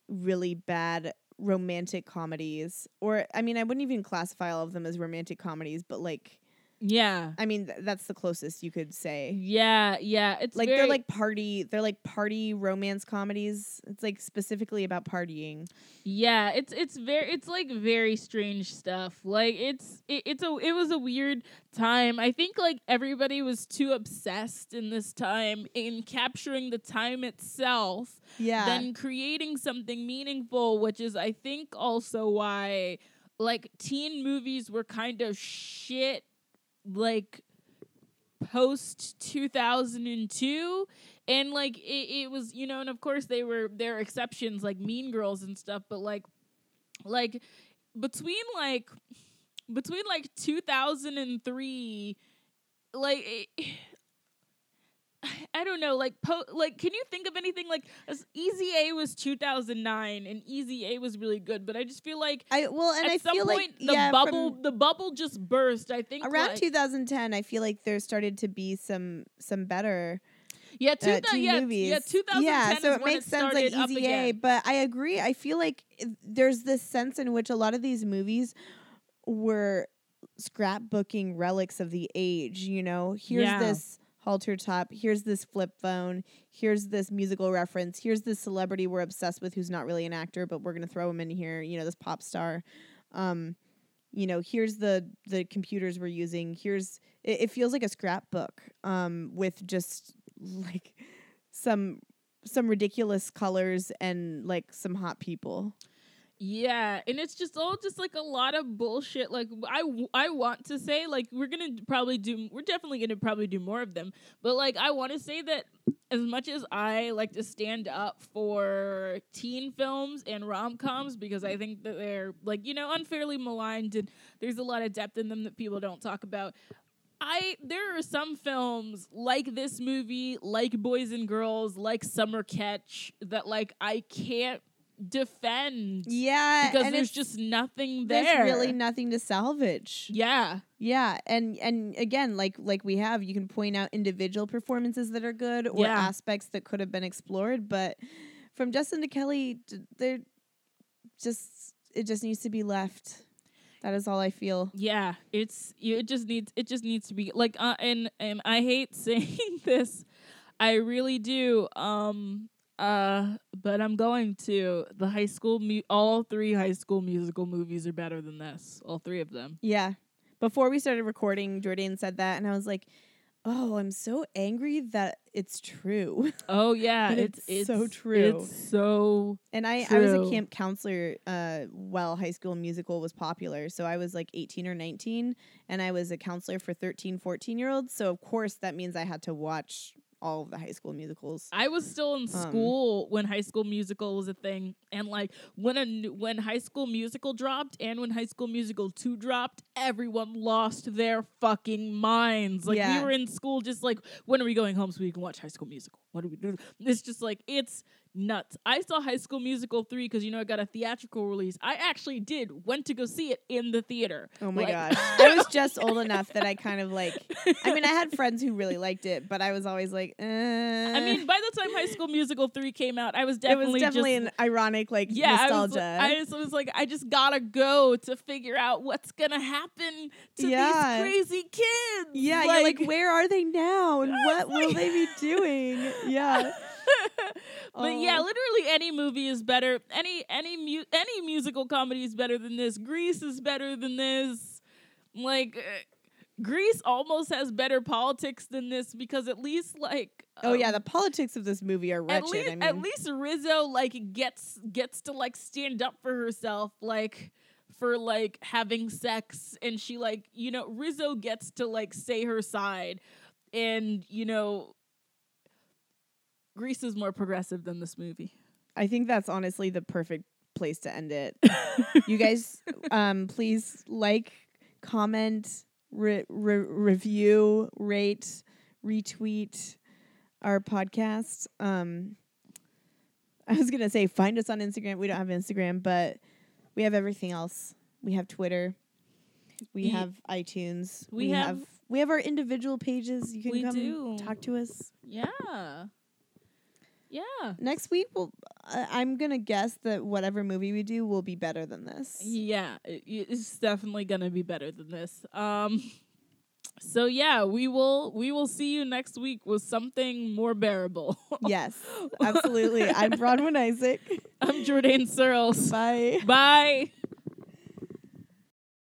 really bad romantic comedies or I mean I wouldn't even classify all of them as romantic comedies but like yeah. I mean th- that's the closest you could say. Yeah, yeah. It's Like very, they're like party they're like party romance comedies. It's like specifically about partying. Yeah, it's it's very it's like very strange stuff. Like it's it, it's a it was a weird time. I think like everybody was too obsessed in this time in capturing the time itself Yeah. than creating something meaningful, which is I think also why like teen movies were kind of shit like post 2002 and like it, it was you know and of course they were there are exceptions like mean girls and stuff but like like between like between like 2003 like it, (sighs) I don't know, like po- like can you think of anything like as Easy A was 2009 and Easy A was really good, but I just feel like I well and at I some feel point like the yeah, bubble the bubble just burst. I think around like, 2010 I feel like there started to be some some better yeah, two uh, yeah, movies. yeah, 2010 Yeah, so it makes it sense like Easy A, but I agree. I feel like there's this sense in which a lot of these movies were scrapbooking relics of the age, you know. Here's Yeah. this halter top, here's this flip phone, here's this musical reference, here's this celebrity we're obsessed with who's not really an actor, but we're to throw him in here, you know, this pop star. Um you know, here's the the computers we're using. Here's it, it feels like a scrapbook um with just like some some ridiculous colors and like some hot people. Yeah, and it's just all just like a lot of bullshit. Like I, I want to say like we're gonna probably do we're definitely gonna probably do more of them. But like I want to say that as much as I like to stand up for teen films and rom coms because I think that they're like you know unfairly maligned and there's a lot of depth in them that people don't talk about. I there are some films like this movie, like Boys and Girls, like Summer Catch that like I can't defend Yeah, because there's just nothing there. there's really nothing to salvage. yeah, Yeah, and and again, like like we have, you can point out individual performances that are good or Yeah. aspects that could have been explored, but from Justin to Kelly, they're just it just needs to be left. That is all I feel. yeah. It's you, it just needs it just needs to be like uh, and and I hate (laughs) saying this, I really do. Um, uh, but I'm going to the high school. Mu- all three high school musical movies are better than this. All three of them. Yeah. Before we started recording, Jordan said that, and I was like, Oh, I'm so angry that it's true. (laughs) Oh yeah, (laughs) it's, it's so true. It's so And I, I was a camp counselor uh, while High School Musical was popular. So I was like 18 or 19, and I was a counselor for 13, 14 year olds. So, of course, that means I had to watch all of the High School Musicals. I was still in Um, school when High School Musical was a thing, and like when a new, when High School Musical dropped and when High School Musical two dropped, everyone lost their fucking minds. Like Yeah. we were in school, just like when are we going home so we can watch High School Musical? What do we do? It's just like it's nuts. I saw High School Musical three because you know it got a theatrical release. I actually did went to go see it in the theater. Oh my Like- gosh. (laughs) I was just old enough that I kind of like, I mean, I had friends who really liked it, but I was always like, eh. I mean, by the time High School Musical three came out, I was definitely. it was definitely just, an ironic, like, yeah, nostalgia. I was, I just was like, I just gotta go to figure out what's gonna happen to Yeah. these crazy kids. yeah, you're like, where are they now? And (laughs) what will they be doing? Yeah. (laughs) (laughs) but yeah, Oh. literally any movie is better. Any any mu- any musical comedy is better than this. Grease is better than this. Like. Uh, Grease almost has better politics than this because at least like Oh yeah, um, the politics of this movie are at wretched. least, I mean, at least Rizzo like gets gets to like stand up for herself, like for like having sex, and she like you know Rizzo gets to like say her side, and you know Grease is more progressive than this movie. I think that's honestly the perfect place to end it. (laughs) you guys, um, please like, comment, re- re- review, rate, retweet our podcast. Um, I was gonna say find us on Instagram. We don't have Instagram, but we have everything else. We have Twitter. We have iTunes. we have- we have our individual pages. You can We come do. talk to us. Yeah, yeah, Next week, we'll. Uh, I'm gonna guess that whatever movie we do will be better than this. yeah. it- it's definitely gonna be better than this. Um. So yeah, we will we will see you next week with something more bearable. (laughs) yes, absolutely. I'm (laughs) Bronwyn Isaac. I'm Jordan Searles. Bye. Bye.